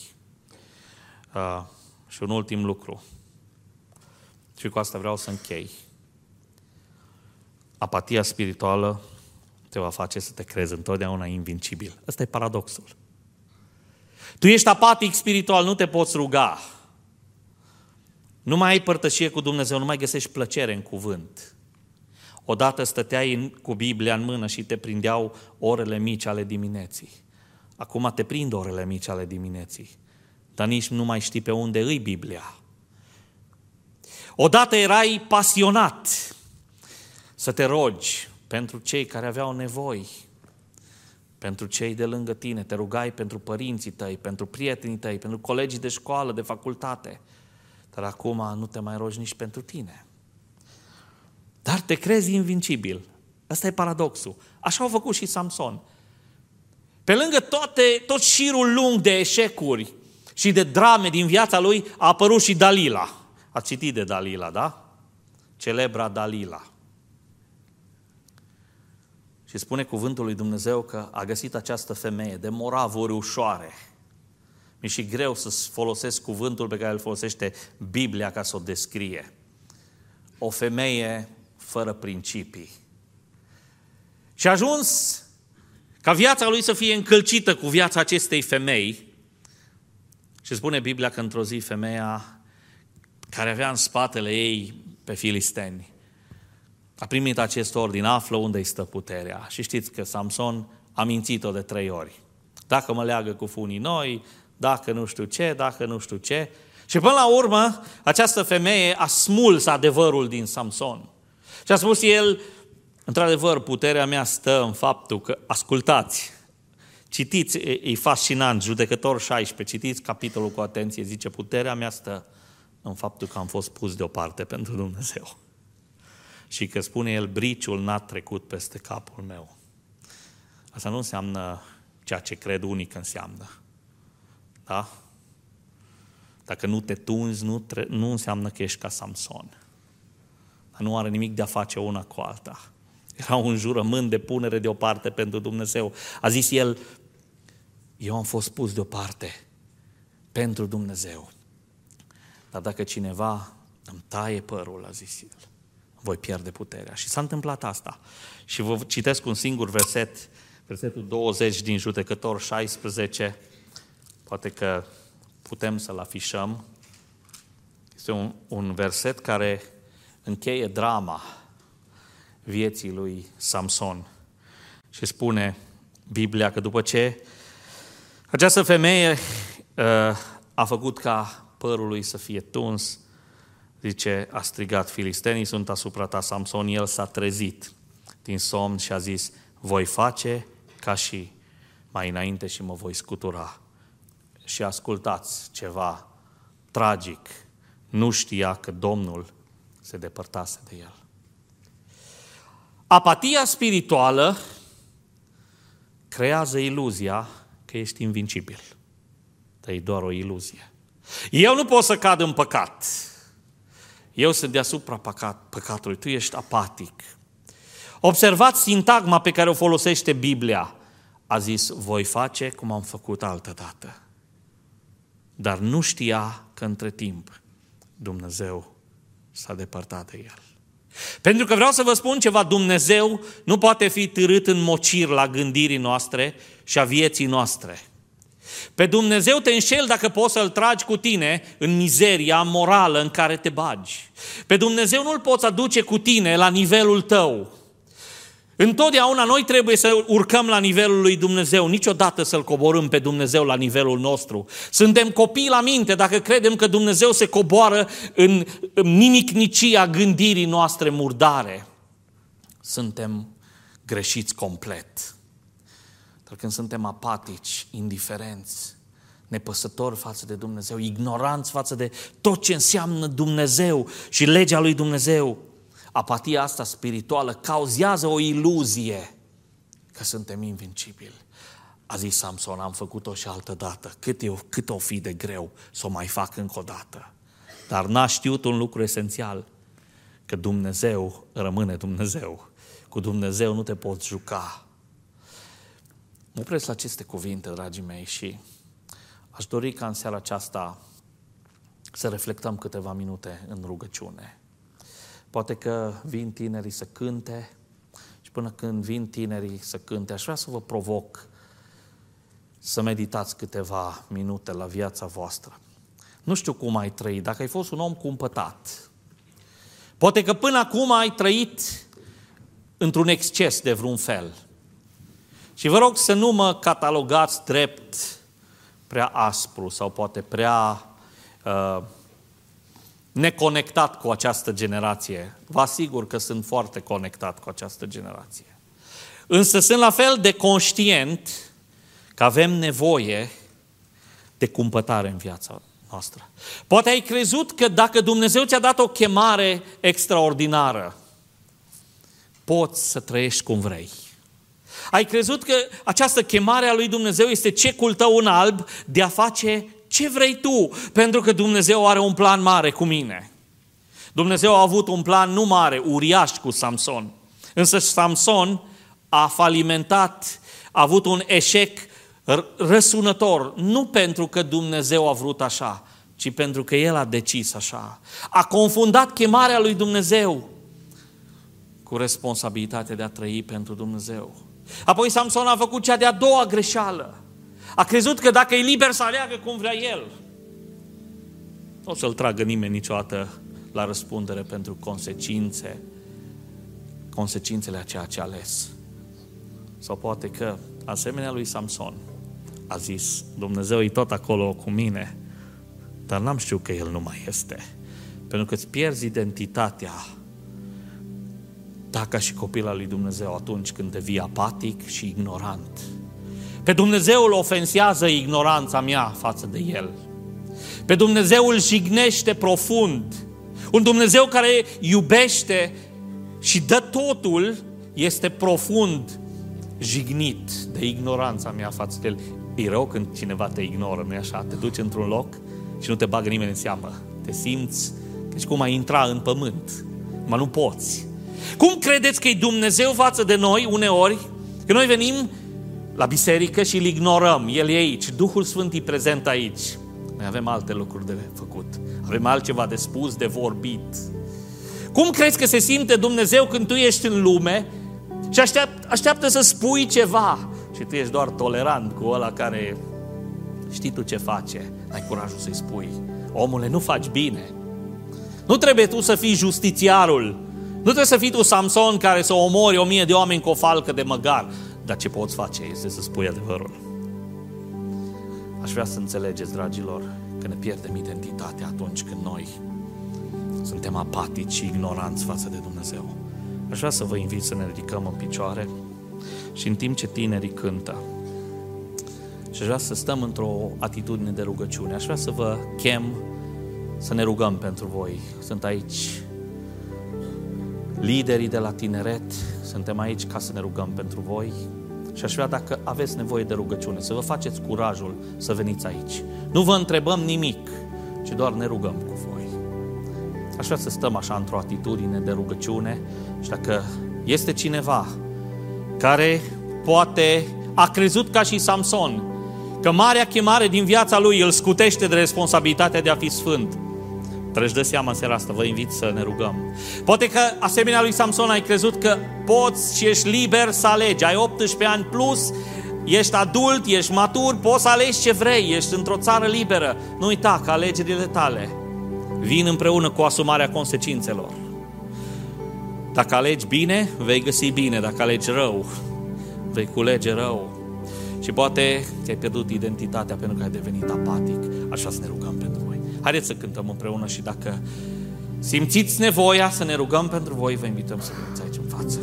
Speaker 1: Uh, și un ultim lucru. Și cu asta vreau să închei. Apatia spirituală te va face să te crezi întotdeauna invincibil. Ăsta e paradoxul. Tu ești apatic spiritual, nu te poți ruga. Nu mai ai părtășie cu Dumnezeu, nu mai găsești plăcere în cuvânt. Odată stăteai cu Biblia în mână și te prindeau orele mici ale dimineții. Acum te prind orele mici ale dimineții, dar nici nu mai știi pe unde îi Biblia. Odată erai pasionat să te rogi pentru cei care aveau nevoi, pentru cei de lângă tine, te rugai pentru părinții tăi, pentru prietenii tăi, pentru colegii de școală, de facultate, dar acum nu te mai rogi nici pentru tine. Dar te crezi invincibil. Ăsta e paradoxul. Așa au făcut și Samson. Pe lângă toate, tot șirul lung de eșecuri și de drame din viața lui a apărut și Dalila. A citit de Dalila, da? Celebra Dalila. Și spune cuvântul lui Dumnezeu că a găsit această femeie de moravuri ușoare. Mi și greu să folosesc cuvântul pe care îl folosește Biblia ca să o descrie. O femeie fără principii. Și a ajuns ca viața lui să fie încălcită cu viața acestei femei. Și spune Biblia că într-o zi femeia care avea în spatele ei pe filisteni a primit acest ordin, află unde îi stă puterea. Și știți că Samson a mințit-o de trei ori. Dacă mă leagă cu funii noi, dacă nu știu ce, dacă nu știu ce. Și până la urmă, această femeie a smuls adevărul din Samson. Și a spus el, într-adevăr, puterea mea stă în faptul că, ascultați, citiți, e, e fascinant, judecător 16, citiți capitolul cu atenție, zice, puterea mea stă în faptul că am fost pus deoparte pentru Dumnezeu. Și că spune el, briciul n-a trecut peste capul meu. Asta nu înseamnă ceea ce cred unii că înseamnă. Da? Dacă nu te tunzi, nu, tre- nu înseamnă că ești ca Samson. Dar nu are nimic de a face una cu alta. Era un jurământ de punere deoparte pentru Dumnezeu. A zis el, eu am fost pus deoparte pentru Dumnezeu. Dar dacă cineva îmi taie părul, a zis el, voi pierde puterea. Și s-a întâmplat asta. Și vă citesc un singur verset, versetul 20 din Judecător 16, poate că putem să-l afișăm. Este un, un verset care încheie drama vieții lui Samson. Și spune Biblia că după ce această femeie uh, a făcut ca părul lui să fie tuns, zice, a strigat, filistenii sunt asupra ta, Samson, el s-a trezit din somn și a zis, voi face ca și mai înainte și mă voi scutura. Și ascultați ceva tragic, nu știa că Domnul se depărtase de el. Apatia spirituală creează iluzia că ești invincibil. Dar e doar o iluzie. Eu nu pot să cad în păcat. Eu sunt deasupra păcat, păcatului, tu ești apatic. Observați sintagma pe care o folosește Biblia. A zis, voi face cum am făcut altă dată. Dar nu știa că între timp Dumnezeu s-a depărtat de el. Pentru că vreau să vă spun ceva, Dumnezeu nu poate fi târât în mocir la gândirii noastre și a vieții noastre. Pe Dumnezeu te înșel dacă poți să-L tragi cu tine în mizeria morală în care te bagi. Pe Dumnezeu nu-L poți aduce cu tine la nivelul tău. Întotdeauna noi trebuie să urcăm la nivelul lui Dumnezeu, niciodată să-L coborâm pe Dumnezeu la nivelul nostru. Suntem copii la minte dacă credem că Dumnezeu se coboară în nimicnicia gândirii noastre murdare. Suntem greșiți complet. Dar când suntem apatici, indiferenți, nepăsători față de Dumnezeu, ignoranți față de tot ce înseamnă Dumnezeu și legea lui Dumnezeu, apatia asta spirituală cauzează o iluzie că suntem invincibili. A zis Samson, am făcut-o și altă dată, cât, eu, cât o fi de greu să o mai fac încă o dată. Dar n-a știut un lucru esențial, că Dumnezeu rămâne Dumnezeu. Cu Dumnezeu nu te poți juca. Mă opresc la aceste cuvinte, dragii mei, și aș dori ca în seara aceasta să reflectăm câteva minute în rugăciune. Poate că vin tinerii să cânte și până când vin tinerii să cânte, aș vrea să vă provoc să meditați câteva minute la viața voastră. Nu știu cum ai trăit, dacă ai fost un om cumpătat. Poate că până acum ai trăit într-un exces de vreun fel. Și vă rog să nu mă catalogați drept prea aspru sau poate prea uh, neconectat cu această generație. Vă asigur că sunt foarte conectat cu această generație. Însă sunt la fel de conștient că avem nevoie de cumpătare în viața noastră. Poate ai crezut că dacă Dumnezeu ți-a dat o chemare extraordinară, poți să trăiești cum vrei. Ai crezut că această chemare a lui Dumnezeu este cecul tău în alb de a face ce vrei tu? Pentru că Dumnezeu are un plan mare cu mine. Dumnezeu a avut un plan nu mare, uriaș cu Samson. Însă Samson a falimentat, a avut un eșec răsunător, nu pentru că Dumnezeu a vrut așa, ci pentru că El a decis așa. A confundat chemarea lui Dumnezeu cu responsabilitatea de a trăi pentru Dumnezeu. Apoi Samson a făcut cea de-a doua greșeală. A crezut că dacă e liber să aleagă cum vrea el, nu o să-l tragă nimeni niciodată la răspundere pentru consecințe, consecințele a ceea ce a ales. Sau poate că, asemenea lui Samson, a zis, Dumnezeu e tot acolo cu mine, dar n-am știut că El nu mai este. Pentru că îți pierzi identitatea dacă și copil al lui Dumnezeu atunci când devii apatic și ignorant. Pe Dumnezeu îl ofensează ignoranța mea față de El. Pe Dumnezeu îl jignește profund. Un Dumnezeu care iubește și dă totul este profund jignit de ignoranța mea față de El. E rău când cineva te ignoră, nu așa? Te duci într-un loc și nu te bagă nimeni în seamă. Te simți ca și cum ai intra în pământ. Mă nu poți. Cum credeți că e Dumnezeu față de noi uneori? Că noi venim la biserică și îl ignorăm. El e aici, Duhul Sfânt e prezent aici. Noi avem alte lucruri de făcut. Avem altceva de spus, de vorbit. Cum crezi că se simte Dumnezeu când tu ești în lume și așteaptă, așteaptă să spui ceva și tu ești doar tolerant cu ăla care știi tu ce face, ai curajul să-i spui. Omule, nu faci bine. Nu trebuie tu să fii justițiarul. Nu trebuie să fii tu Samson care să omori o mie de oameni cu o falcă de măgar. Dar ce poți face este să spui adevărul. Aș vrea să înțelegeți, dragilor, că ne pierdem identitatea atunci când noi suntem apatici și ignoranți față de Dumnezeu. Aș vrea să vă invit să ne ridicăm în picioare și în timp ce tinerii cântă și aș vrea să stăm într-o atitudine de rugăciune, aș vrea să vă chem să ne rugăm pentru voi. Sunt aici liderii de la tineret, suntem aici ca să ne rugăm pentru voi și aș vrea dacă aveți nevoie de rugăciune, să vă faceți curajul să veniți aici. Nu vă întrebăm nimic, ci doar ne rugăm cu voi. Aș vrea să stăm așa într-o atitudine de rugăciune și dacă este cineva care poate a crezut ca și Samson că marea chemare din viața lui îl scutește de responsabilitatea de a fi sfânt, Trebuie să dă seama în seara asta, vă invit să ne rugăm. Poate că, asemenea lui Samson, ai crezut că poți și ești liber să alegi. Ai 18 ani plus, ești adult, ești matur, poți să alegi ce vrei, ești într-o țară liberă. Nu uita că alegerile tale vin împreună cu asumarea consecințelor. Dacă alegi bine, vei găsi bine. Dacă alegi rău, vei culege rău. Și poate ți-ai pierdut identitatea pentru că ai devenit apatic. Așa să ne rugăm pentru voi. Haideți să cântăm împreună și dacă simțiți nevoia să ne rugăm pentru voi, vă invităm să veniți aici în față.